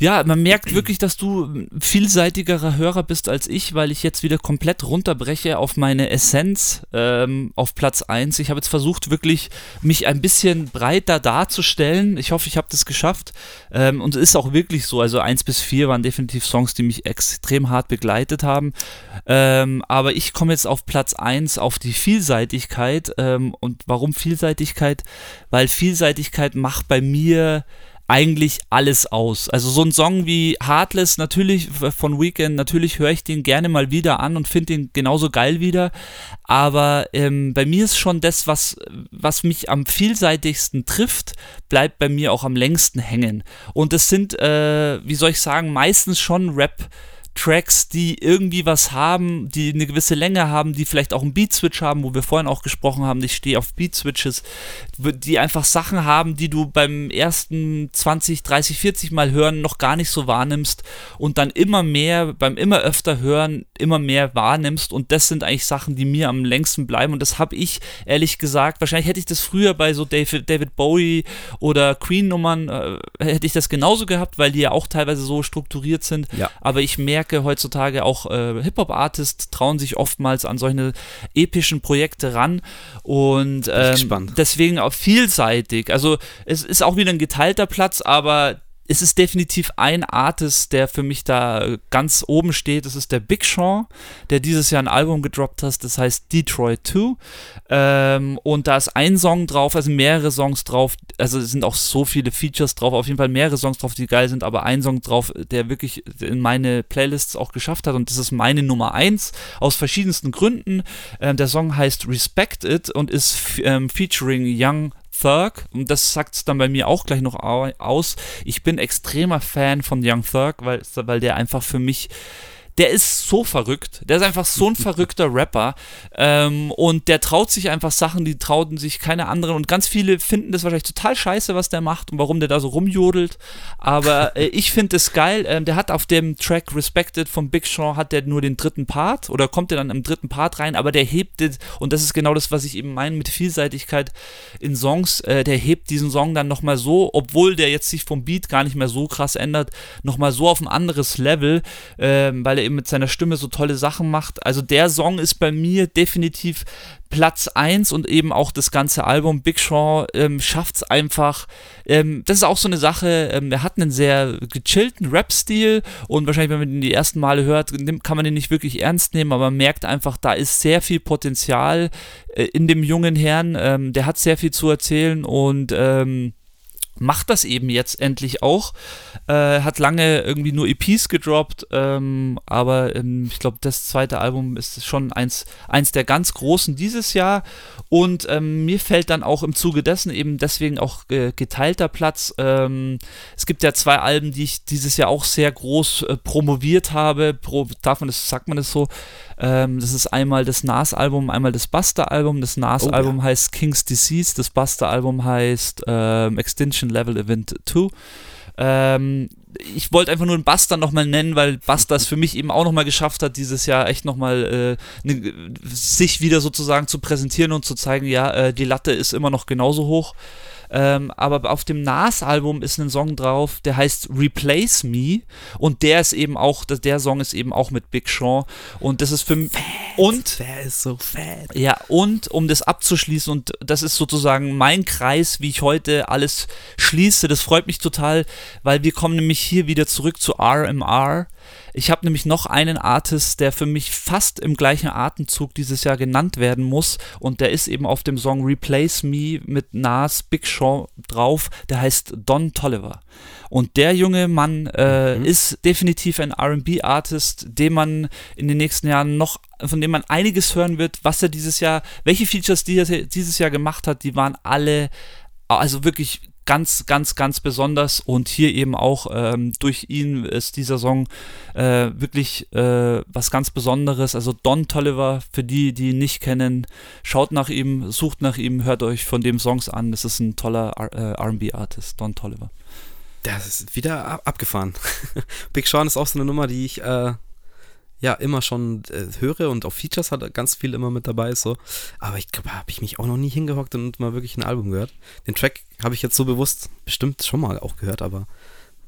Ja, man merkt wirklich, dass du vielseitigerer Hörer bist als ich, weil ich jetzt wieder komplett runterbreche auf meine Essenz ähm, auf Platz 1. Ich habe jetzt versucht, wirklich mich ein bisschen breiter darzustellen. Ich hoffe, ich habe das geschafft. Ähm, und es ist auch wirklich so. Also 1 bis 4 waren definitiv Songs, die mich extrem hart begleitet haben. Ähm, aber ich komme jetzt auf Platz 1 auf die Vielseitigkeit. Ähm, und warum Vielseitigkeit? Weil Vielseitigkeit macht bei mir eigentlich alles aus. Also so ein Song wie Heartless, natürlich von Weekend, natürlich höre ich den gerne mal wieder an und finde den genauso geil wieder. Aber ähm, bei mir ist schon das, was, was mich am vielseitigsten trifft, bleibt bei mir auch am längsten hängen. Und es sind, äh, wie soll ich sagen, meistens schon Rap. Tracks, die irgendwie was haben, die eine gewisse Länge haben, die vielleicht auch einen Beat-Switch haben, wo wir vorhin auch gesprochen haben, ich stehe auf Beat-Switches, die einfach Sachen haben, die du beim ersten 20, 30, 40 Mal hören noch gar nicht so wahrnimmst und dann immer mehr, beim immer öfter hören, immer mehr wahrnimmst. Und das sind eigentlich Sachen, die mir am längsten bleiben. Und das habe ich ehrlich gesagt, wahrscheinlich hätte ich das früher bei so David, David Bowie oder Queen-Nummern, äh, hätte ich das genauso gehabt, weil die ja auch teilweise so strukturiert sind, Ja. aber ich merke heutzutage auch äh, Hip-Hop-Artists trauen sich oftmals an solche epischen Projekte ran und ähm, deswegen auch vielseitig. Also es ist auch wieder ein geteilter Platz, aber es ist definitiv ein Artist, der für mich da ganz oben steht. Das ist der Big Sean, der dieses Jahr ein Album gedroppt hat, das heißt Detroit 2. Ähm, und da ist ein Song drauf, also mehrere Songs drauf, also es sind auch so viele Features drauf, auf jeden Fall mehrere Songs drauf, die geil sind, aber ein Song drauf, der wirklich in meine Playlists auch geschafft hat und das ist meine Nummer 1 aus verschiedensten Gründen. Ähm, der Song heißt Respect It und ist ähm, featuring Young Thug und das sagt es dann bei mir auch gleich noch au- aus. Ich bin extremer Fan von Young Thug, weil, weil der einfach für mich der ist so verrückt. Der ist einfach so ein verrückter <laughs> Rapper. Ähm, und der traut sich einfach Sachen, die trauten sich keine anderen. Und ganz viele finden das wahrscheinlich total scheiße, was der macht und warum der da so rumjodelt. Aber <laughs> äh, ich finde es geil. Ähm, der hat auf dem Track Respected von Big Sean hat der nur den dritten Part oder kommt der dann im dritten Part rein, aber der hebt den, und das ist genau das, was ich eben meine mit Vielseitigkeit in Songs, äh, der hebt diesen Song dann nochmal so, obwohl der jetzt sich vom Beat gar nicht mehr so krass ändert, nochmal so auf ein anderes Level, ähm, weil er eben mit seiner Stimme so tolle Sachen macht. Also der Song ist bei mir definitiv Platz 1 und eben auch das ganze Album. Big Sean ähm, schafft es einfach. Ähm, das ist auch so eine Sache, ähm, er hat einen sehr gechillten Rap-Stil und wahrscheinlich, wenn man den die ersten Male hört, kann man den nicht wirklich ernst nehmen, aber man merkt einfach, da ist sehr viel Potenzial äh, in dem jungen Herrn. Ähm, der hat sehr viel zu erzählen und ähm, macht das eben jetzt endlich auch. Äh, hat lange irgendwie nur EPs gedroppt, ähm, aber ähm, ich glaube, das zweite Album ist schon eins, eins der ganz großen dieses Jahr. Und ähm, mir fällt dann auch im Zuge dessen eben deswegen auch äh, geteilter Platz. Ähm, es gibt ja zwei Alben, die ich dieses Jahr auch sehr groß äh, promoviert habe. Pro, darf man das, sagt man das so? Ähm, das ist einmal das Nas-Album, einmal das Buster-Album. Das Nas-Album heißt King's Disease, das Buster-Album heißt ähm, Extinction Level Event 2. Ähm, ich wollte einfach nur einen Buster nochmal nennen, weil Buster es für mich eben auch nochmal geschafft hat, dieses Jahr echt nochmal äh, ne, sich wieder sozusagen zu präsentieren und zu zeigen, ja, äh, die Latte ist immer noch genauso hoch. Ähm, aber auf dem Nas-Album ist ein Song drauf, der heißt Replace Me. Und der ist eben auch, der Song ist eben auch mit Big Sean. Und das ist für mich und der ist so fett. Ja, und um das abzuschließen und das ist sozusagen mein Kreis, wie ich heute alles schließe, das freut mich total, weil wir kommen nämlich hier wieder zurück zu RMR ich habe nämlich noch einen Artist, der für mich fast im gleichen Atemzug dieses Jahr genannt werden muss und der ist eben auf dem Song Replace Me mit Nas Big Sean drauf, der heißt Don Tolliver. Und der junge Mann äh, mhm. ist definitiv ein RB-Artist, den man in den nächsten Jahren noch, von dem man einiges hören wird, was er dieses Jahr, welche Features die er dieses Jahr gemacht hat, die waren alle, also wirklich ganz, ganz, ganz besonders und hier eben auch ähm, durch ihn ist dieser Song äh, wirklich äh, was ganz Besonderes. Also Don Tolliver, für die, die ihn nicht kennen, schaut nach ihm, sucht nach ihm, hört euch von dem Songs an. Das ist ein toller äh, RB-Artist, Don Tolliver. Das ist wieder abgefahren. <laughs> Big Sean ist auch so eine Nummer, die ich äh, ja immer schon äh, höre und auf Features hat ganz viel immer mit dabei so. Aber ich glaube, habe ich mich auch noch nie hingehockt und mal wirklich ein Album gehört. Den Track habe ich jetzt so bewusst bestimmt schon mal auch gehört, aber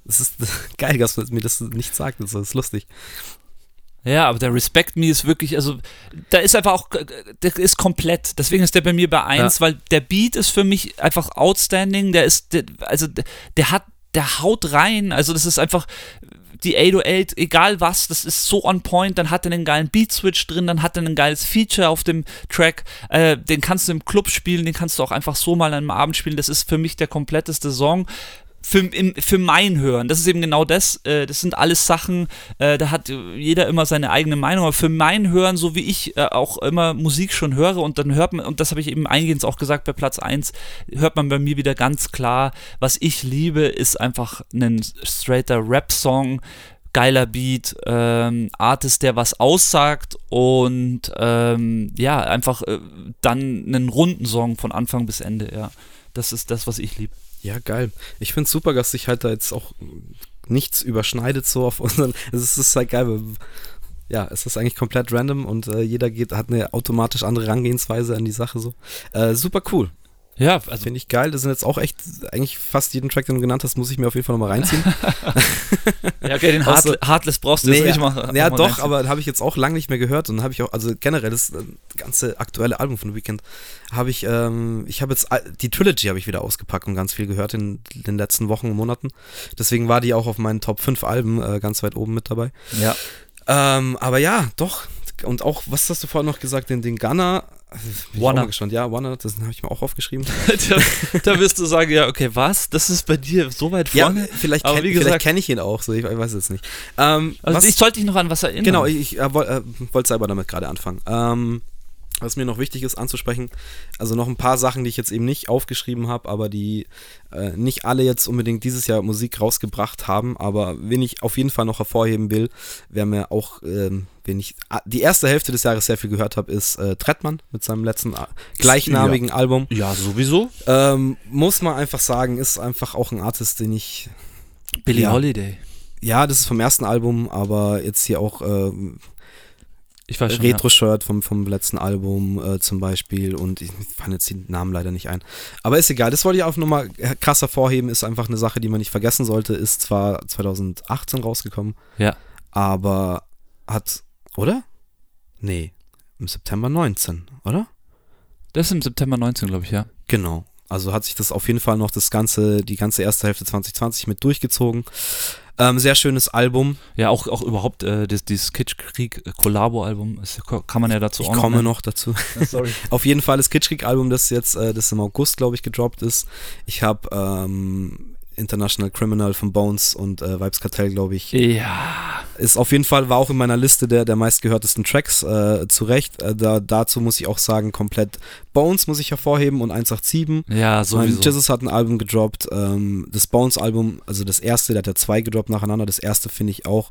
es ist <laughs> geil, dass mir das nicht sagt. Das ist lustig. Ja, aber der Respect Me ist wirklich, also da ist einfach auch, der ist komplett. Deswegen ist der bei mir bei 1, ja. weil der Beat ist für mich einfach outstanding. Der ist, der, also der, der hat, der haut rein. Also das ist einfach, die 808, egal was, das ist so on point, dann hat er einen geilen Beat-Switch drin, dann hat er ein geiles Feature auf dem Track, äh, den kannst du im Club spielen, den kannst du auch einfach so mal an einem Abend spielen, das ist für mich der kompletteste Song für, im, für mein Hören. Das ist eben genau das. Äh, das sind alles Sachen, äh, da hat jeder immer seine eigene Meinung. Aber für mein Hören, so wie ich äh, auch immer Musik schon höre, und dann hört man, und das habe ich eben eingehend auch gesagt bei Platz 1, hört man bei mir wieder ganz klar, was ich liebe, ist einfach ein straighter Rap-Song. Geiler Beat, ähm, Artist, der was aussagt und ähm, ja, einfach äh, dann einen runden Song von Anfang bis Ende, ja. Das ist das, was ich liebe. Ja, geil. Ich finde es super, dass sich halt da jetzt auch nichts überschneidet so auf <laughs> unseren. Es ist halt geil, ja, es ist eigentlich komplett random und äh, jeder geht, hat eine automatisch andere Herangehensweise an die Sache so. Äh, super cool. Ja, also finde ich geil. Das sind jetzt auch echt, eigentlich fast jeden Track, den du genannt hast, muss ich mir auf jeden Fall nochmal reinziehen. <laughs> ja, okay, den Heart, Heartless brauchst du nee, jetzt nicht machen. Ja, doch, reinziehen. aber habe ich jetzt auch lange nicht mehr gehört und habe ich auch, also generell das äh, ganze aktuelle Album von The Weeknd habe ich, ähm, ich habe jetzt die Trilogy habe ich wieder ausgepackt und ganz viel gehört in, in, den letzten Wochen und Monaten. Deswegen war die auch auf meinen Top 5 Alben äh, ganz weit oben mit dabei. Ja. Ähm, aber ja, doch. Und auch, was hast du vorhin noch gesagt, den, den Gunner Warner. gespannt. Ja, Warner, das habe ich mir auch aufgeschrieben. <laughs> da, da, wirst du sagen, ja, okay, was? Das ist bei dir so weit vorne? Ja, vielleicht, kenn, kenne ich ihn auch, so, ich weiß es nicht. Ähm, also was, ich sollte dich noch an was erinnern. Genau, ich, ich äh, wollte äh, selber damit gerade anfangen. Ähm, was mir noch wichtig ist anzusprechen, also noch ein paar Sachen, die ich jetzt eben nicht aufgeschrieben habe, aber die äh, nicht alle jetzt unbedingt dieses Jahr Musik rausgebracht haben, aber wen ich auf jeden Fall noch hervorheben will, wer mir auch, ähm, wen ich die erste Hälfte des Jahres sehr viel gehört habe, ist äh, Trettmann mit seinem letzten äh, gleichnamigen ja. Album. Ja, sowieso. Ähm, muss man einfach sagen, ist einfach auch ein Artist, den ich. Billie ja, Holiday. Ja, das ist vom ersten Album, aber jetzt hier auch äh, ich weiß schon, Retro-Shirt vom, vom letzten Album äh, zum Beispiel und ich fand jetzt die Namen leider nicht ein. Aber ist egal, das wollte ich auch nochmal krass hervorheben, ist einfach eine Sache, die man nicht vergessen sollte, ist zwar 2018 rausgekommen, ja. aber hat, oder? Nee, im September 19, oder? Das ist im September 19, glaube ich, ja. Genau. Also hat sich das auf jeden Fall noch das ganze, die ganze erste Hälfte 2020 mit durchgezogen. Ähm, sehr schönes Album. Ja, auch, auch überhaupt äh, das, dieses Kitschkrieg-Kollabo-Album, kann man ja dazu ich auch noch. Ich komme noch dazu. Sorry. <laughs> Auf jeden Fall das Kitschkrieg-Album, das jetzt, äh, das im August, glaube ich, gedroppt ist. Ich habe ähm, International Criminal von Bones und äh, Vibes Cartel, glaube ich. Ja. Ist auf jeden Fall, war auch in meiner Liste der, der meistgehörtesten Tracks, äh, zu Recht. Äh, da, dazu muss ich auch sagen, komplett Bones muss ich hervorheben und 187. Ja, sowieso. Mein Jesus hat ein Album gedroppt. Ähm, das Bones-Album, also das erste, der hat ja zwei gedroppt nacheinander. Das erste finde ich auch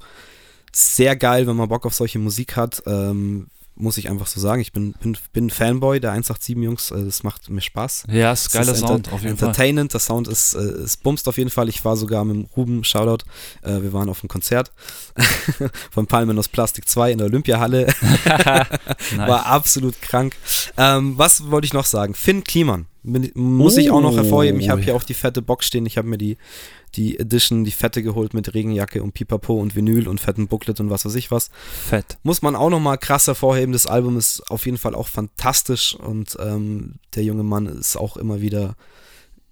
sehr geil, wenn man Bock auf solche Musik hat. Ähm, muss ich einfach so sagen. Ich bin, bin, bin Fanboy der 187-Jungs, äh, das macht mir Spaß. Ja, ist geiler ist Sound, auf jeden Fall. entertainend, der Sound ist, äh, es bumst auf jeden Fall. Ich war sogar mit dem Ruben, Shoutout, äh, wir waren auf einem Konzert <laughs> von Palmen aus Plastik 2 in der Olympiahalle. <laughs> <laughs> Nice. War absolut krank. Ähm, was wollte ich noch sagen? Finn Kliman. Muss ich auch noch hervorheben. Ich habe hier auch die fette Box stehen. Ich habe mir die, die Edition, die fette geholt mit Regenjacke und Pipapo und Vinyl und fetten Booklet und was weiß ich was. Fett. Muss man auch noch mal krass hervorheben. Das Album ist auf jeden Fall auch fantastisch und ähm, der junge Mann ist auch immer wieder,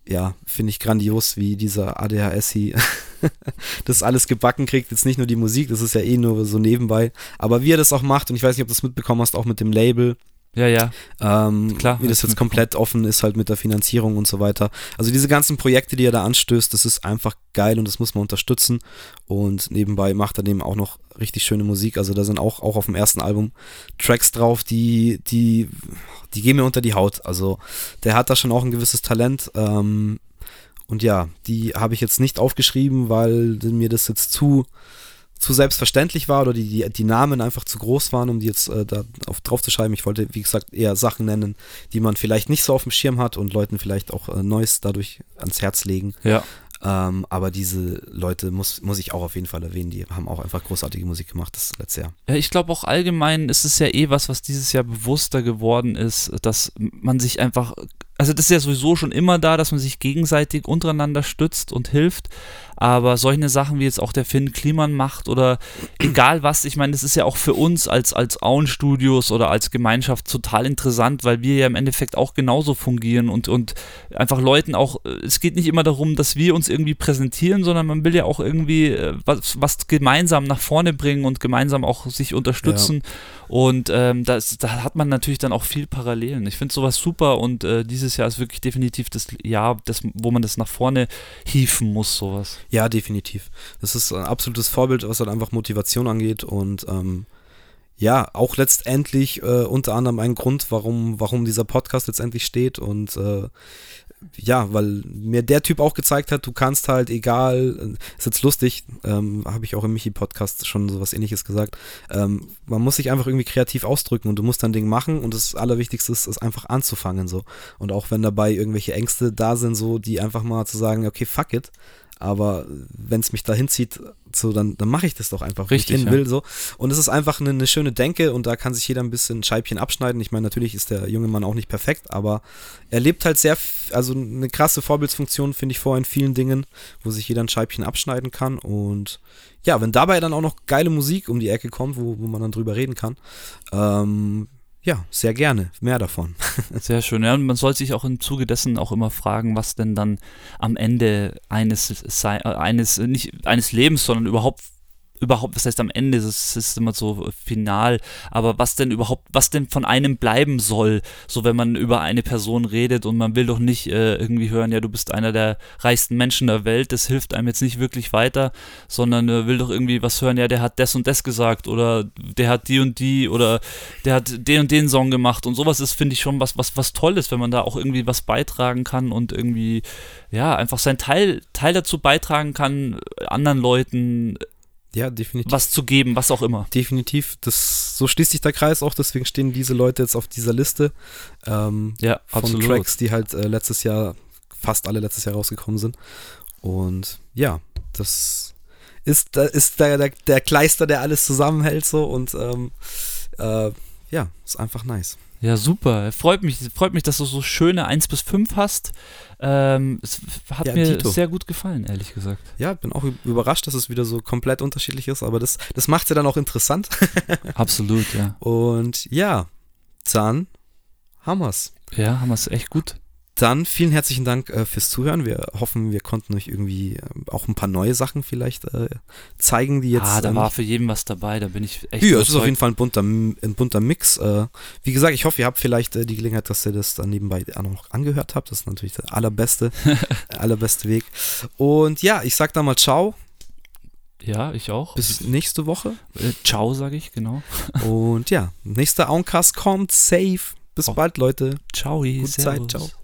ja, finde ich grandios, wie dieser ADHS hier <laughs> das alles gebacken kriegt. Jetzt nicht nur die Musik, das ist ja eh nur so nebenbei, aber wie er das auch macht und ich weiß nicht, ob du das mitbekommen hast, auch mit dem Label. Ja, ja. Ähm, Klar, wie das jetzt komplett offen ist halt mit der Finanzierung und so weiter. Also diese ganzen Projekte, die er da anstößt, das ist einfach geil und das muss man unterstützen. Und nebenbei macht er dem auch noch richtig schöne Musik. Also da sind auch, auch auf dem ersten Album Tracks drauf, die, die, die gehen mir unter die Haut. Also der hat da schon auch ein gewisses Talent. Ähm, und ja, die habe ich jetzt nicht aufgeschrieben, weil mir das jetzt zu, zu selbstverständlich war oder die, die, die Namen einfach zu groß waren, um die jetzt äh, da auf, drauf zu schreiben. Ich wollte, wie gesagt, eher Sachen nennen, die man vielleicht nicht so auf dem Schirm hat und Leuten vielleicht auch äh, Neues dadurch ans Herz legen. Ja. Ähm, aber diese Leute muss, muss ich auch auf jeden Fall erwähnen, die haben auch einfach großartige Musik gemacht das letzte Jahr. Ja, ich glaube auch allgemein ist es ja eh was, was dieses Jahr bewusster geworden ist, dass man sich einfach, also das ist ja sowieso schon immer da, dass man sich gegenseitig untereinander stützt und hilft, aber solche Sachen wie jetzt auch der Finn Kliman macht oder <clears throat> egal was, ich meine, das ist ja auch für uns als, als Auen-Studios oder als Gemeinschaft total interessant, weil wir ja im Endeffekt auch genauso fungieren und, und einfach Leuten auch, äh, es geht nicht immer darum, dass wir uns irgendwie präsentieren, sondern man will ja auch irgendwie äh, was, was gemeinsam nach vorne bringen und gemeinsam auch sich unterstützen. Und ähm, das, da hat man natürlich dann auch viel Parallelen. Ich finde sowas super und äh, dieses Jahr ist wirklich definitiv das Jahr, das, wo man das nach vorne hieven muss, sowas. Ja, definitiv. Das ist ein absolutes Vorbild, was halt einfach Motivation angeht und ähm, ja, auch letztendlich äh, unter anderem ein Grund, warum, warum dieser Podcast letztendlich steht und äh, ja, weil mir der Typ auch gezeigt hat, du kannst halt egal, ist jetzt lustig, ähm, habe ich auch im Michi-Podcast schon sowas ähnliches gesagt, ähm, man muss sich einfach irgendwie kreativ ausdrücken und du musst dein Ding machen und das Allerwichtigste ist, es einfach anzufangen so. Und auch wenn dabei irgendwelche Ängste da sind, so, die einfach mal zu sagen, okay, fuck it, aber wenn es mich dahin zieht, so, dann, dann mache ich das doch einfach, wo Richtig, ich hin ja. will. So. Und es ist einfach eine, eine schöne Denke und da kann sich jeder ein bisschen ein Scheibchen abschneiden. Ich meine, natürlich ist der junge Mann auch nicht perfekt, aber er lebt halt sehr, also eine krasse Vorbildsfunktion, finde ich, vor in vielen Dingen, wo sich jeder ein Scheibchen abschneiden kann. Und ja, wenn dabei dann auch noch geile Musik um die Ecke kommt, wo, wo man dann drüber reden kann, ähm, ja, sehr gerne. Mehr davon. <laughs> Sehr schön. Ja, und man soll sich auch im Zuge dessen auch immer fragen, was denn dann am Ende eines, äh, eines nicht eines Lebens, sondern überhaupt überhaupt, was heißt am Ende, das ist immer so final, aber was denn überhaupt, was denn von einem bleiben soll, so wenn man über eine Person redet und man will doch nicht äh, irgendwie hören, ja, du bist einer der reichsten Menschen der Welt, das hilft einem jetzt nicht wirklich weiter, sondern äh, will doch irgendwie was hören, ja, der hat das und das gesagt oder der hat die und die oder der hat den und den Song gemacht und sowas ist, finde ich, schon was, was, was Tolles, wenn man da auch irgendwie was beitragen kann und irgendwie, ja, einfach sein Teil, Teil dazu beitragen kann, anderen Leuten Ja, definitiv. was zu geben, was auch immer. Definitiv. Das, so schließt sich der Kreis auch, deswegen stehen diese Leute jetzt auf dieser Liste ähm, Ja, von absolut. Tracks, die halt äh, letztes Jahr, fast alle letztes Jahr rausgekommen sind. Und ja, das ist, ist der, der, der Kleister, der alles zusammenhält so und ähm, äh, ja, ist einfach nice. Ja, super. Freut mich, freut mich, dass du so schöne 1 bis 5 hast. Ähm, es hat Ja, mir Dito. sehr gut gefallen, ehrlich gesagt. Ja, bin auch überrascht, dass es wieder so komplett unterschiedlich ist, aber das, das macht es ja dann auch interessant. <laughs> Absolut, ja. Und ja, dann haben wir's. Ja, haben wir es echt gut. Dann vielen herzlichen Dank äh, fürs Zuhören. Wir hoffen, wir konnten euch irgendwie äh, auch ein paar neue Sachen vielleicht äh, zeigen, die jetzt. ah, da ähm, war für jeden was dabei, da bin ich echt ja, es ist auf jeden Fall ein bunter, ein bunter Mix. Äh, wie gesagt, ich hoffe, ihr habt vielleicht äh, die Gelegenheit, dass ihr das dann nebenbei auch noch angehört habt. Das ist natürlich der allerbeste, <laughs> allerbeste Weg. Und ja, ich sag dann mal Ciao, Ja, ich auch. bis nächste Woche. Ciao, sage ich, genau. <laughs> Und ja, nächster Auncast kommt safe. Bis Oh. bald, Leute. Ciao, Gute Zeit, ciao. servus.